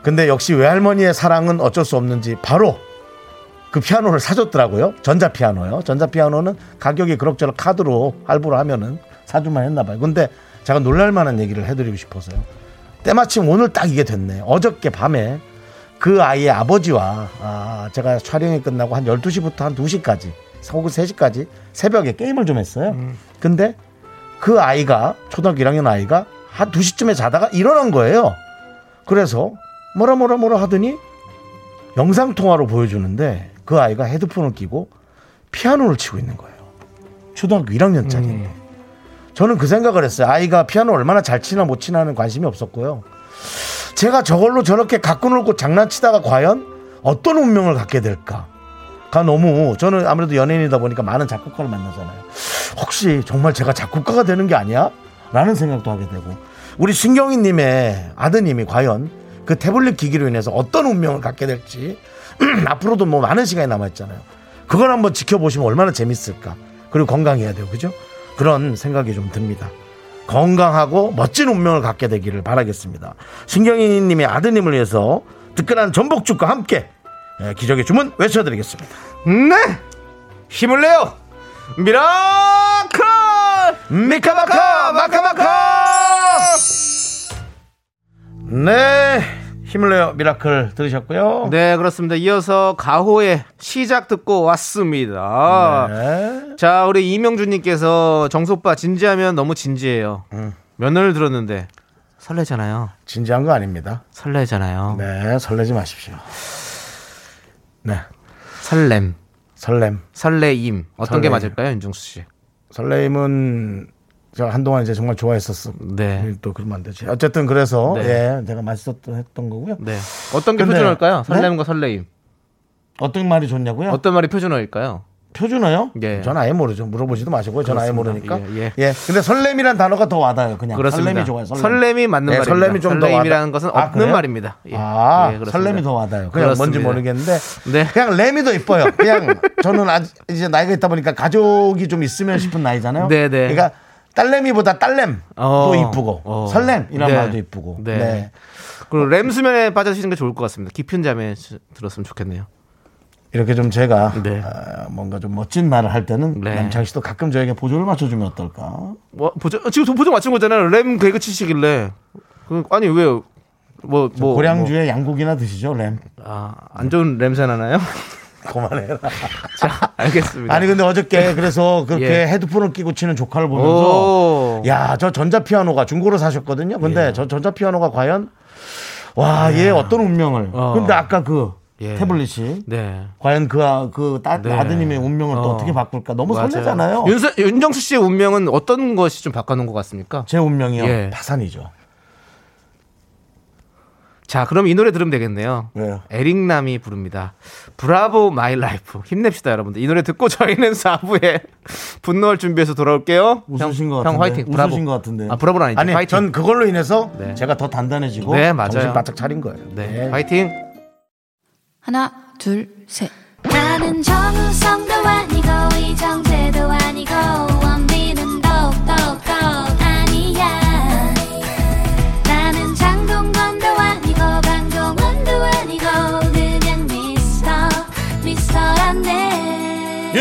근데 역시 외할머니의 사랑은 어쩔 수 없는지 바로 그 피아노를 사줬더라고요. 전자피아노요. 전자피아노는 가격이 그럭저럭 카드로 할부로 하면은 사주만 했나 봐요. 근데 제가 놀랄 만한 얘기를 해드리고 싶어서요. 때마침 오늘 딱 이게 됐네. 어저께 밤에 그 아이의 아버지와 아, 제가 촬영이 끝나고 한 12시부터 한 2시까지 혹은 3시까지 새벽에 게임을 좀 했어요. 근데 그 아이가 초등학교 1학년 아이가 한 2시쯤에 자다가 일어난 거예요. 그래서 뭐라 뭐라 뭐라 하더니 영상 통화로 보여주는데 그 아이가 헤드폰을 끼고 피아노를 치고 있는 거예요. 초등학교 1학년짜리인데. 저는 그 생각을 했어요. 아이가 피아노 얼마나 잘 치나 못 치나는 관심이 없었고요. 제가 저걸로 저렇게 갖고 놀고 장난치다가 과연 어떤 운명을 갖게 될까? 가 너무 저는 아무래도 연예인이다 보니까 많은 작곡가를 만나잖아요. 혹시 정말 제가 작곡가가 되는 게 아니야? 라는 생각도 하게 되고 우리 신경희 님의 아드님이 과연 그 태블릿 기기로 인해서 어떤 운명을 갖게 될지 앞으로도 뭐 많은 시간이 남아있잖아요. 그걸 한번 지켜보시면 얼마나 재밌을까. 그리고 건강해야 돼요. 그죠? 그런 생각이 좀 듭니다. 건강하고 멋진 운명을 갖게 되기를 바라겠습니다. 신경희 님의 아드님을 위해서 뜨끈한 전복죽과 함께 예, 기적의 주문 외쳐드리겠습니다. 네! 힘을 내요! miracle! 미카마카 마카마카 네 힘을 내요 miracle 들으셨고요 네, 그렇습니다. 이어서 가호의 시작 듣고 왔습니다. 네. 자, 우리 이명준님께서 정수 오빠 진지하면 너무 진지해요. 음. 면허를 들었는데 설레잖아요. 진지한 거 아닙니다 설레잖아요. 네 설레지 마십시오 네 설렘, 설렘 설레임 어떤 게 설레임. 맞을까요, 윤정수 씨? 설레임은 제가 한동안 이제 정말 좋아했었어 네, 또 그러면 안 되지 어쨌든 그래서 네. 예 제가 맛있었던 했던 거고요 네. 어떤 게 근데- 표준어일까요? 네? 설렘과 설레임. 어떤 말이 좋냐고요 어떤 말이 표준어일까요? 표준어요? 예. 전 아예 모르죠. 물어보지도 마시고요. 전 아예. 모르니까. 예, 예, 예. 근데 설렘이란 단어가 더 와닿아요. 그냥. 그렇습니다. 설렘이 좋아요. 설렘. 설렘이 맞는 네, 말입니다. 설렘이 좀더 설레임이라는 와닿- 것은 아, 없는 그래요? 말입니다. 예. 아, 예. 설렘이 더 와닿아요. 그냥 뭔지 그렇습니다. 모르겠는데. 네. 그냥 렘이 더 이뻐요. 그냥 저는 아직 이제 나이가 있다 보니까 가족이 좀 있으면 싶은 나이잖아요. 네, 네. 그러니까 딸내미보다 딸렘도 어, 이쁘고 어. 설렘이란 네. 말도 이쁘고. 네. 네. 그리고 렘 수면에 빠져시는 게 좋을 것 같습니다. 깊은 잠에 시- 들었으면 좋겠네요. 이렇게 좀 제가 네. 아, 뭔가 좀 멋진 말을 할 때는 네. 남창희 씨도 가끔 저에게 보조를 맞춰주면 어떨까? 뭐 보조 지금 보조 맞춘 거잖아요. 렘 개그 치시길래 그, 아니 왜요? 뭐 뭐 고량주에 양고기나 드시죠, 렘. 뭐, 아, 안 좋은 냄새 나나요? 그만해라. 자, 알겠습니다. 아니 근데 어저께 그래서 그렇게 예. 헤드폰을 끼고 치는 조카를 보면서 오. 야저 전자 피아노가 중고로 사셨거든요. 근데 예. 저 전자 피아노가 과연 와얘 어떤 운명을. 어. 근데 아까 그 예. 태블릿이 네. 과연 그, 아- 그 따, 네. 아드님의 운명을 또 어. 어떻게 바꿀까 너무 맞아요. 설레잖아요. 윤서, 윤정수 씨의 운명은 어떤 것이 좀 바꿔놓은 것 같습니까? 제 운명이요. 예. 파산이죠. 자, 그럼 이 노래 들으면 되겠네요. 왜요? 에릭남이 부릅니다. Bravo My Life. 힘냅시다, 여러분들. 이 노래 듣고 저희는 4부에 분노할 준비해서 돌아올게요. 웃으신 형, 것 같은데. 형 화이팅. 브라보. 웃으신 것 같은데요. 아, 브라보는 아니죠. 아니 화이팅. 전 그걸로 인해서 네. 제가 더 단단해지고 네, 맞아요. 정신 바짝 차린 거예요. 네, 네. 화이팅. 하나, 둘, 셋. 나는 정우성도 아니고 이정재도 아니고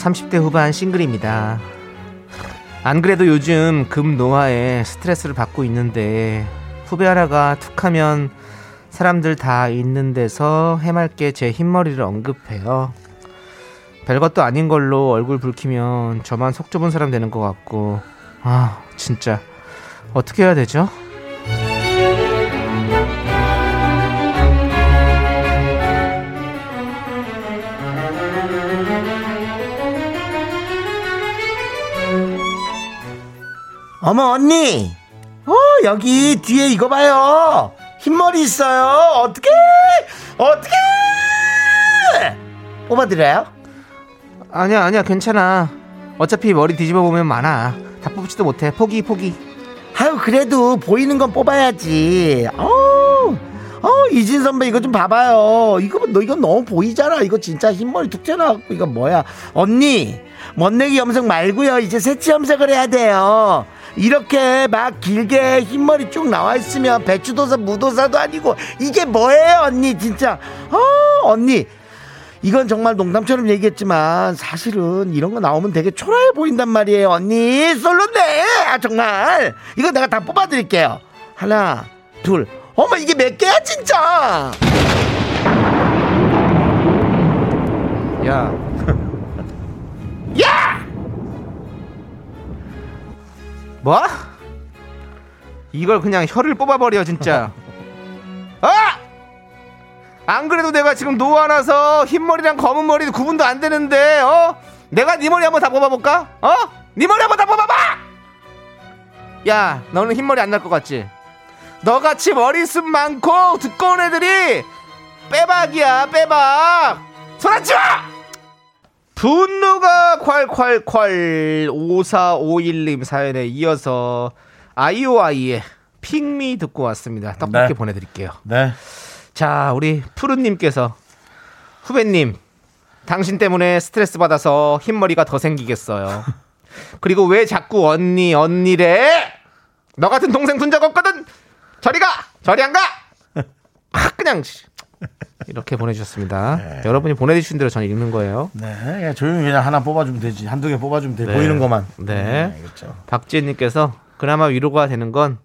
삼십 대 후반 싱글입니다. 안 그래도 요즘 금 노화에 스트레스를 받고 있는데 후배 하나가 툭하면 사람들 다 있는 데서 해맑게 제 흰머리를 언급해요. 별것도 아닌 걸로 얼굴 붉히면 저만 속 좁은 사람 되는 것 같고 아 진짜 어떻게 해야 되죠? 어머 언니! 어 여기 뒤에 이거 봐요. 흰머리 있어요. 어떻게 어떻게 뽑아드려요? 아니야 아니야 괜찮아. 어차피 머리 뒤집어 보면 많아. 다 뽑지도 못해. 포기 포기. 아유 그래도 보이는 건 뽑아야지. 어우 어 이진 선배 이거 좀 봐봐요. 이거 너 이거 너무 보이잖아. 이거 진짜 흰머리 툭 튀어나왔고 이거 뭐야? 언니 멋내기 염색 말고요. 이제 새치 염색을 해야 돼요 이렇게 막 길게 흰머리 쭉 나와 있으면 배추도사 무도사도 아니고 이게 뭐예요 언니 진짜? 어 언니. 이건 정말 농담처럼 얘기했지만 사실은 이런 거 나오면 되게 초라해 보인단 말이에요 언니. 솔로네. 아 정말. 이거 내가 다 뽑아드릴게요. 하나 둘. 어머 이게 몇 개야 진짜? 야야 뭐? 이걸 그냥 혀를 뽑아버려 진짜 아! 안 그래도 내가 지금 노안아서 흰머리랑 검은 머리 구분도 안 되는데 어? 내가 네 머리 한번 다 뽑아볼까? 어? 네 머리 한번 다 뽑아봐! 야 너는 흰머리 안 날 것 같지? 너같이 머리숱 많고 두꺼운 애들이 빼박이야 빼박 손아치 마! 분노가 콸콸콸 5451님 사연에 이어서 아이오아이의 핑미 듣고 왔습니다. 떡볶이 네. 보내드릴게요. 네 자, 우리 푸르님께서 후배님, 당신 때문에 스트레스 받아서 흰머리가 더 생기겠어요. 그리고 왜 자꾸 언니 언니래? 너 같은 동생 둔 적 없거든. 저리 가, 저리 안 가. 확 그냥 이렇게 보내주셨습니다. 여러분이 보내주신 대로 저는 읽는 거예요. 네, 그냥 조용히 그냥 하나 뽑아주면 되지. 한두 개 뽑아주면 돼. 네. 보이는 것만. 네. 그렇죠. 박지혜님께서 그나마 위로가 되는 건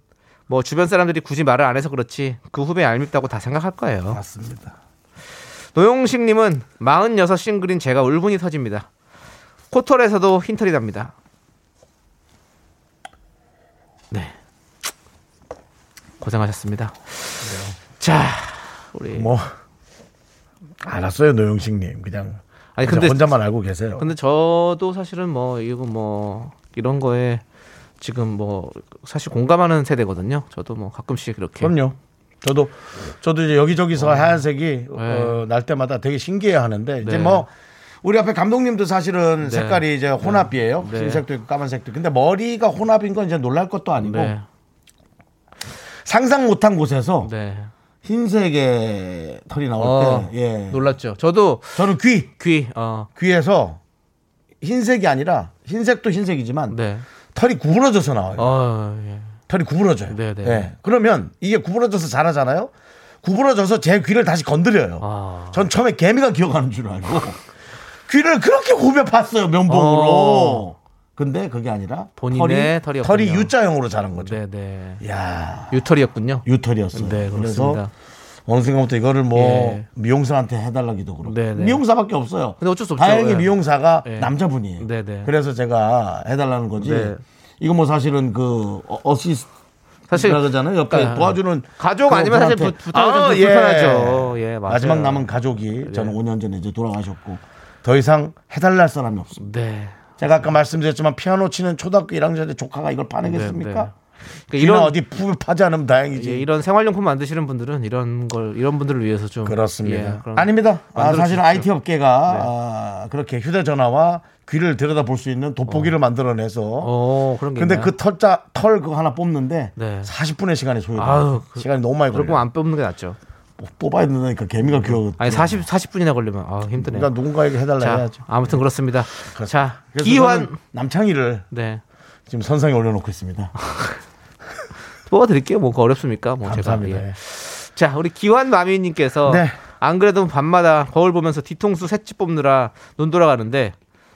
뭐 주변 사람들이 굳이 말을 안 해서 그렇지 그 후배 얄밉다고 다 생각할 거예요. 맞습니다. 노용식님은 46 싱글인 제가 울분이 터집니다. 코털에서도 흰털이 납니다. 네. 고생하셨습니다. 자, 우리 뭐 알았어요, 노영식님. 그냥 아니 근데 혼자만 알고 계세요. 근데 저도 사실은 뭐 이거 뭐 이런 거에 지금 뭐 사실 공감하는 세대거든요. 저도 뭐 가끔씩 이렇게 그럼요. 저도 저도 이제 여기저기서 하얀색이 어, 날 때마다 되게 신기해 하는데 이제 네. 뭐 우리 앞에 감독님도 사실은 네. 색깔이 이제 혼합이에요. 네. 흰색도 있고 까만색도. 근데 머리가 혼합인 건 이제 놀랄 것도 아니고 네, 상상 못한 곳에서 네. 흰색의 털이 나올 어, 때 예. 놀랐죠. 저도 저는 귀 귀, 어, 귀에서 흰색이 아니라 흰색도 흰색이지만 네, 털이 구부러져서 나와요. 어, 예. 털이 구부러져요. 네, 네. 예. 그러면 이게 구부러져서 자라잖아요. 구부러져서 제 귀를 다시 건드려요. 아. 전 처음에 개미가 기어가는 줄 알고 귀를 그렇게 굽여 봤어요 면봉으로. 어. 근데 그게 아니라 본인의 털이, 털이었군요. 털이 U자형으로 자란 거죠. 네, 네. 야 유털이었군요. 유털이었어요. 네, 그래서. 어느 순간부터 이거를 뭐 예. 미용사한테 해달라기도 그렇고 네, 네. 미용사밖에 없어요. 근데 어쩔 수 없죠. 다행히 예. 미용사가 예. 남자분이에요. 네, 네. 그래서 제가 해달라는 거지. 네. 이거 뭐 사실은 그 어- 어시스트 사실 그러잖아요. 옆에 그러니까 도와주는 가족 그 아니면 사실 분한테. 부- 부탁은 좀 불편하죠. 예. 마지막 남은 가족이 저는 5년 전에 이제 돌아가셨고 더 이상 해달랄 사람이 없습니다. 네. 제가 아까 말씀드렸지만 피아노 치는 초등학교 1학년의 조카가 이걸 파내겠습니까? 네, 네. 그러니까 이런 어디 푹 파지 않으면 다행이지. 예, 이런 생활용품 만드시는 분들은 이런 걸 이런 분들을 위해서 좀 그렇습니다. 예, 아닙니다. 아, 사실은. IT 업계가 네. 아, 그렇게 휴대전화와 귀를 들여다 볼 수 있는 돋보기를 만들어내서 어, 그런 게 근데 있나요? 그 털자 털 그거 하나 뽑는데 네. 40분의 시간이 소요돼요. 아유, 그- 시간이 너무 많이 걸려요. 거면 안 뽑는 게 낫죠. 뽑아야 된다니까 개미가 기어. 아니 40 40분이나 걸리면 아, 힘드네요. 그러니까 누군가에게 해달라 자, 해야죠. 아무튼 그렇습니다. 자, 그래서 기환 남창희를 네. 지금 선상에 올려놓고 있습니다. 뽑아 드릴게요. 뭐가 어렵습니까? 뭐 감사합니다. 제가. 예. 자, 우리 기환 마미 님께서 네. 안 그래도 밤마다 거울 보면서 뒤통수 새치 뽑느라 눈 돌아가는데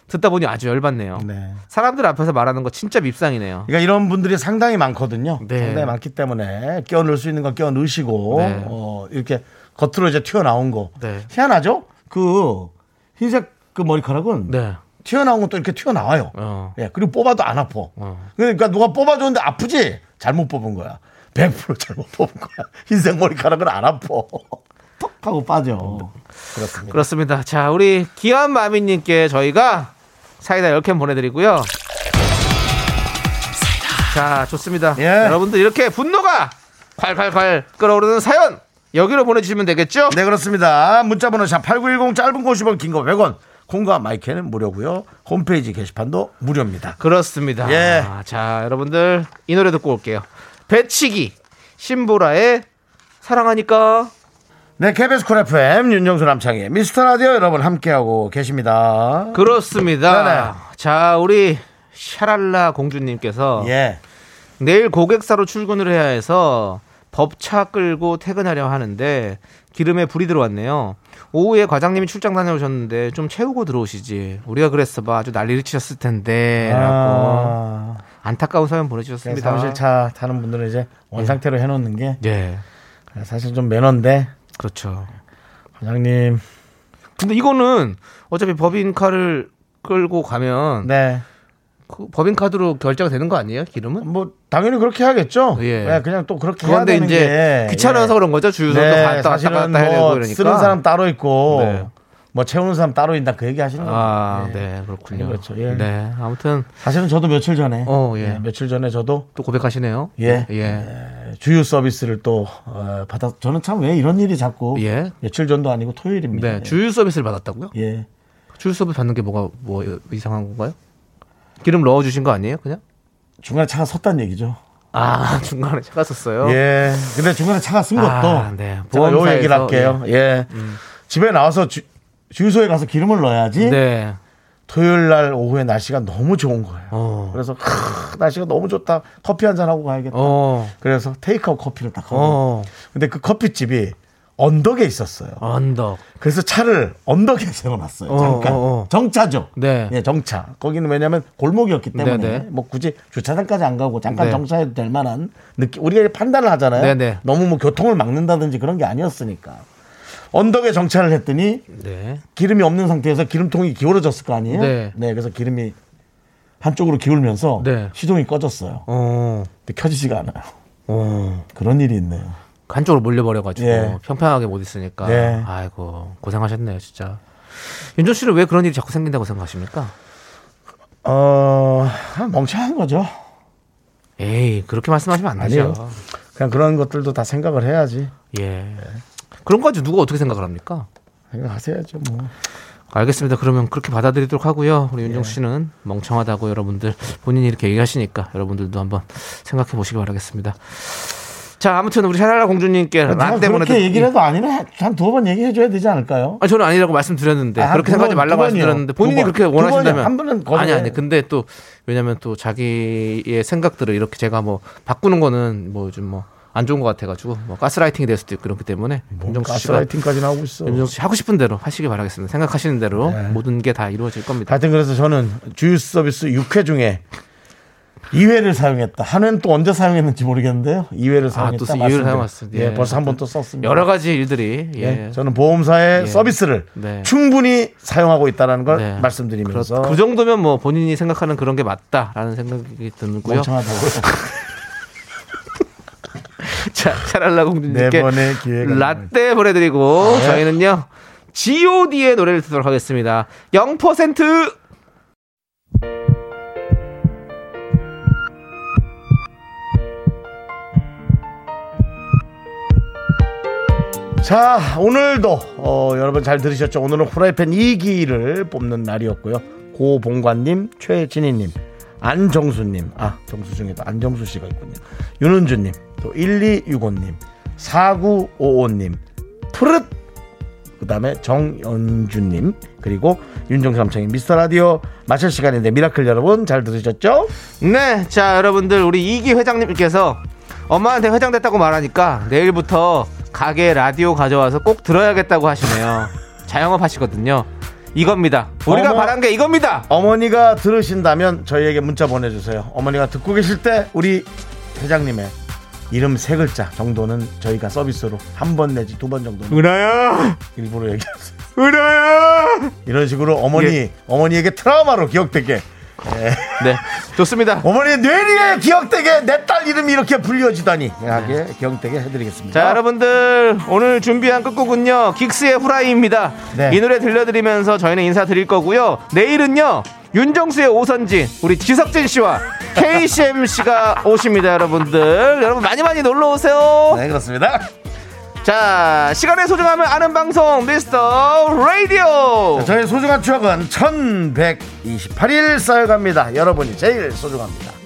듣다 보니 아주 열받네요. 네. 사람들 앞에서 말하는 거 진짜 밉상이네요. 그러니까 이런 분들이 상당히 많거든요. 네. 상당히 많기 때문에 끼워 넣을 수 있는 건 끼워 넣으시고 네. 어, 이렇게 겉으로 이제 튀어나온 거 네. 희한하죠? 그 흰색 그 머리카락은 네. 튀어나온 것도 이렇게 튀어나와요. 어. 예, 그리고 뽑아도 안 아파. 어. 그러니까 누가 뽑아줬는데 아프지? 잘못 뽑은 거야. 100% 잘못 뽑은 거야. 흰색 머리카락은 안 아파. 톡 하고 빠져. 그렇습니다. 그렇습니다. 자, 우리 기환 마미 님께 저희가 사이다 10캔 보내 드리고요. 자, 좋습니다. 예. 여러분들 이렇게 분노가 콸콸콸 끓어오르는 사연 여기로 보내주시면 되겠죠? 네 그렇습니다. 문자번호 샵8910 짧은 거 50원 긴 거 100원 콩과 마이크는 무료고요. 홈페이지 게시판도 무료입니다. 그렇습니다. 예. 자, 여러분들 이 노래 듣고 올게요. 배치기 신보라의 사랑하니까 네 KBS Cool FM 윤정수 남창희 미스터 라디오 여러분 함께하고 계십니다. 그렇습니다. 네네. 자, 우리 샤랄라 공주님께서 예. 내일 고객사로 출근을 해야 해서 법차 끌고 퇴근하려 하는데 기름에 불이 들어왔네요. 오후에 과장님이 출장 다녀오셨는데 좀 채우고 들어오시지. 우리가 그랬어 봐 아주 난리를 치셨을 텐데. 라고 아, 안타까운 사연 네, 보내주셨습니다. 사무실 차 타는 분들은 이제 원 상태로 해놓는 게 예, 사실 좀 매너인데 그렇죠. 과장님 근데 이거는 어차피 법인카를 끌고 가면 네. 그 법인카드로 결제가 되는 거 아니에요? 기름은? 뭐 당연히 그렇게 해야겠죠. 예. 네, 그냥 또 그렇게 해야 그런데 되는 이제 게 귀찮아서 예. 그런 거죠. 주유소도 네, 갔다 사실은 갔다 해야 되고 뭐 그러니까. 쓰는 사람 따로 있고 네. 뭐 채우는 사람 따로 있다 그 얘기 하시는 거예요. 아, 예. 네, 그렇군요. 그렇죠. 예. 네, 아무튼 사실은 저도 며칠 전에 어, 예. 예, 며칠 전에 저도 또 고백하시네요. 예. 예. 주유 서비스를 또 어, 받아 저는 참 왜 이런 일이 자꾸 예. 며칠 전도 아니고 토요일입니다. 네, 예. 주유 서비스를 받았다고요? 예. 주유 서비스 받는 게 뭐가 뭐 이상한 건가요? 기름 넣어 주신 거 아니에요, 그냥? 중간에 차가 섰다는 얘기죠. 아, 중간에 차가 썼어요. 예. 근데 중간에 차가 쓴 것도 아, 네. 제가 요 보험사에서, 얘기를 할게요. 예. 집에 나와서 주, 주유소에 가서 기름을 넣어야지 네. 토요일 날 오후에 날씨가 너무 좋은 거예요. 어. 그래서 크, 날씨가 너무 좋다. 커피 한 잔 하고 가야겠다. 어. 그래서 테이크아웃 커피를 딱 하고. 어. 근데 그 커피집이 언덕에 있었어요. 언덕. 그래서 차를 언덕에 세워놨어요. 어, 잠깐 어, 어. 정차죠. 네. 예, 정차. 거기는 왜냐하면 골목이었기 때문에 네, 네. 뭐 굳이 주차장까지 안 가고 잠깐 네. 정차해도 될 만한 느낌. 우리가 판단을 하잖아요. 네, 네. 너무 뭐 교통을 막는다든지 그런 게 아니었으니까. 언덕에 정차를 했더니 네. 기름이 없는 상태에서 기름통이 기울어졌을 거 아니에요? 네. 그래서 기름이 한쪽으로 기울면서 네. 시동이 꺼졌어요. 어. 근데 켜지지가 않아요. 어. 그런 일이 있네요. 한쪽으로 몰려버려가지고 예. 평평하게 못 있으니까. 네. 아이고 고생하셨네요, 진짜. 윤종 씨는 왜 그런 일이 자꾸 생긴다고 생각하십니까? 어, 멍청한 거죠. 에이 그렇게 말씀하시면 안 되죠. 아니요. 그냥 그런 것들도 다 생각을 해야지. 예. 그런 거 가지고 누가 어떻게 생각을 합니까? 생각하셔야죠, 뭐. 알겠습니다. 그러면 그렇게 받아들이도록 하고요. 우리 예. 윤종 씨는 멍청하다고 여러분들 본인이 이렇게 얘기하시니까 여러분들도 한번 생각해 보시기 바라겠습니다. 자, 아무튼 우리 샤랄라 공주님께 라떼 그렇게 보내드릴게요. 얘기를 해도 아니면 한두 번 얘기해 줘야 되지 않을까요? 아, 저는 아니라고 말씀드렸는데 아, 그렇게 두 생각하지 번, 말라고. 말씀드렸는데 두 본인이 번. 그렇게. 원하신다면 한 번은. 아니 아니 근데 또 왜냐면 또 자기의 생각들을 이렇게 제가 뭐 바꾸는 거는 뭐좀뭐 안 좋은 것 같아가지고 뭐 가스라이팅이 될 수도 있고 그렇기 때문에 뭐 윤정수 가스라이팅까지 나오고 있어. 윤정수 씨 하고 싶은 대로 하시기 바라겠습니다. 생각하시는 대로 네. 모든 게 다 이루어질 겁니다. 하여튼 그래서 저는 주유 서비스 6회 중에 2회를 사용했다. 한 회는 또 언제 사용했는지 모르겠는데요. 2회를 사용했다. 아, 또 2회를 말씀드려요. 사용했어요. 예, 예. 벌써 한 번 또 썼습니다. 여러 가지 일들이 예. 예, 저는 보험사의 예. 서비스를 네. 충분히 사용하고 있다는 걸 네. 말씀드리면서 그 정도면 뭐 본인이 생각하는 그런 게 맞다라는 생각이 드고요. 멍청하다고요. 자, 샤랄라 공주님께 네 라떼 보내드리고 네. 저희는요 G.O.D의 노래를 듣도록 하겠습니다. 0% 자, 오늘도 어, 여러분 잘 들으셨죠? 오늘은 후라이팬 2기를 뽑는 날이었고요. 고봉관님, 최진희님, 안정수님, 아 정수 중에도 안정수 씨가 있군요. 윤은주님, 또 1265님, 4955님, 푸릇 그 다음에 정연주님 그리고 남창희 미스터 라디오 마칠 시간인데 miracle 여러분 잘 들으셨죠? 네, 자 여러분들 우리 이기 회장님께서 엄마한테 회장 됐다고 말하니까 내일부터 가게 라디오 가져와서 꼭 들어야겠다고 하시네요. 자영업 하시거든요. 이겁니다. 우리가 어머. 바란 게 이겁니다. 어머니가 들으신다면 저희에게 문자 보내주세요. 어머니가 듣고 계실 때 우리 회장님의 이름 세 글자 정도는 저희가 서비스로 한 번 내지 두 번 정도는 은하야, 일부러 얘기하세요. 은하야. 이런 식으로 어머니 예. 어머니에게 트라우마로 기억되게 네, 좋습니다. 어머니의 뇌리에 기억되게 내 딸 이름이 이렇게 불려지다니 하게 기억되게 해드리겠습니다. 자 여러분들 오늘 준비한 끝곡은요 긱스의 후라이입니다 네. 이 노래 들려드리면서 저희는 인사드릴 거고요 내일은요 윤정수의 오선진 우리 지석진 씨와 KCMC가 오십니다, 여러분들. 여러분 많이 많이 놀러 오세요. 네, 그렇습니다. 자, 시간의 소중함을 아는 방송 미스터 라디오. 저의 소중한 추억은 1128일 쌓여갑니다. 여러분이 제일 소중합니다.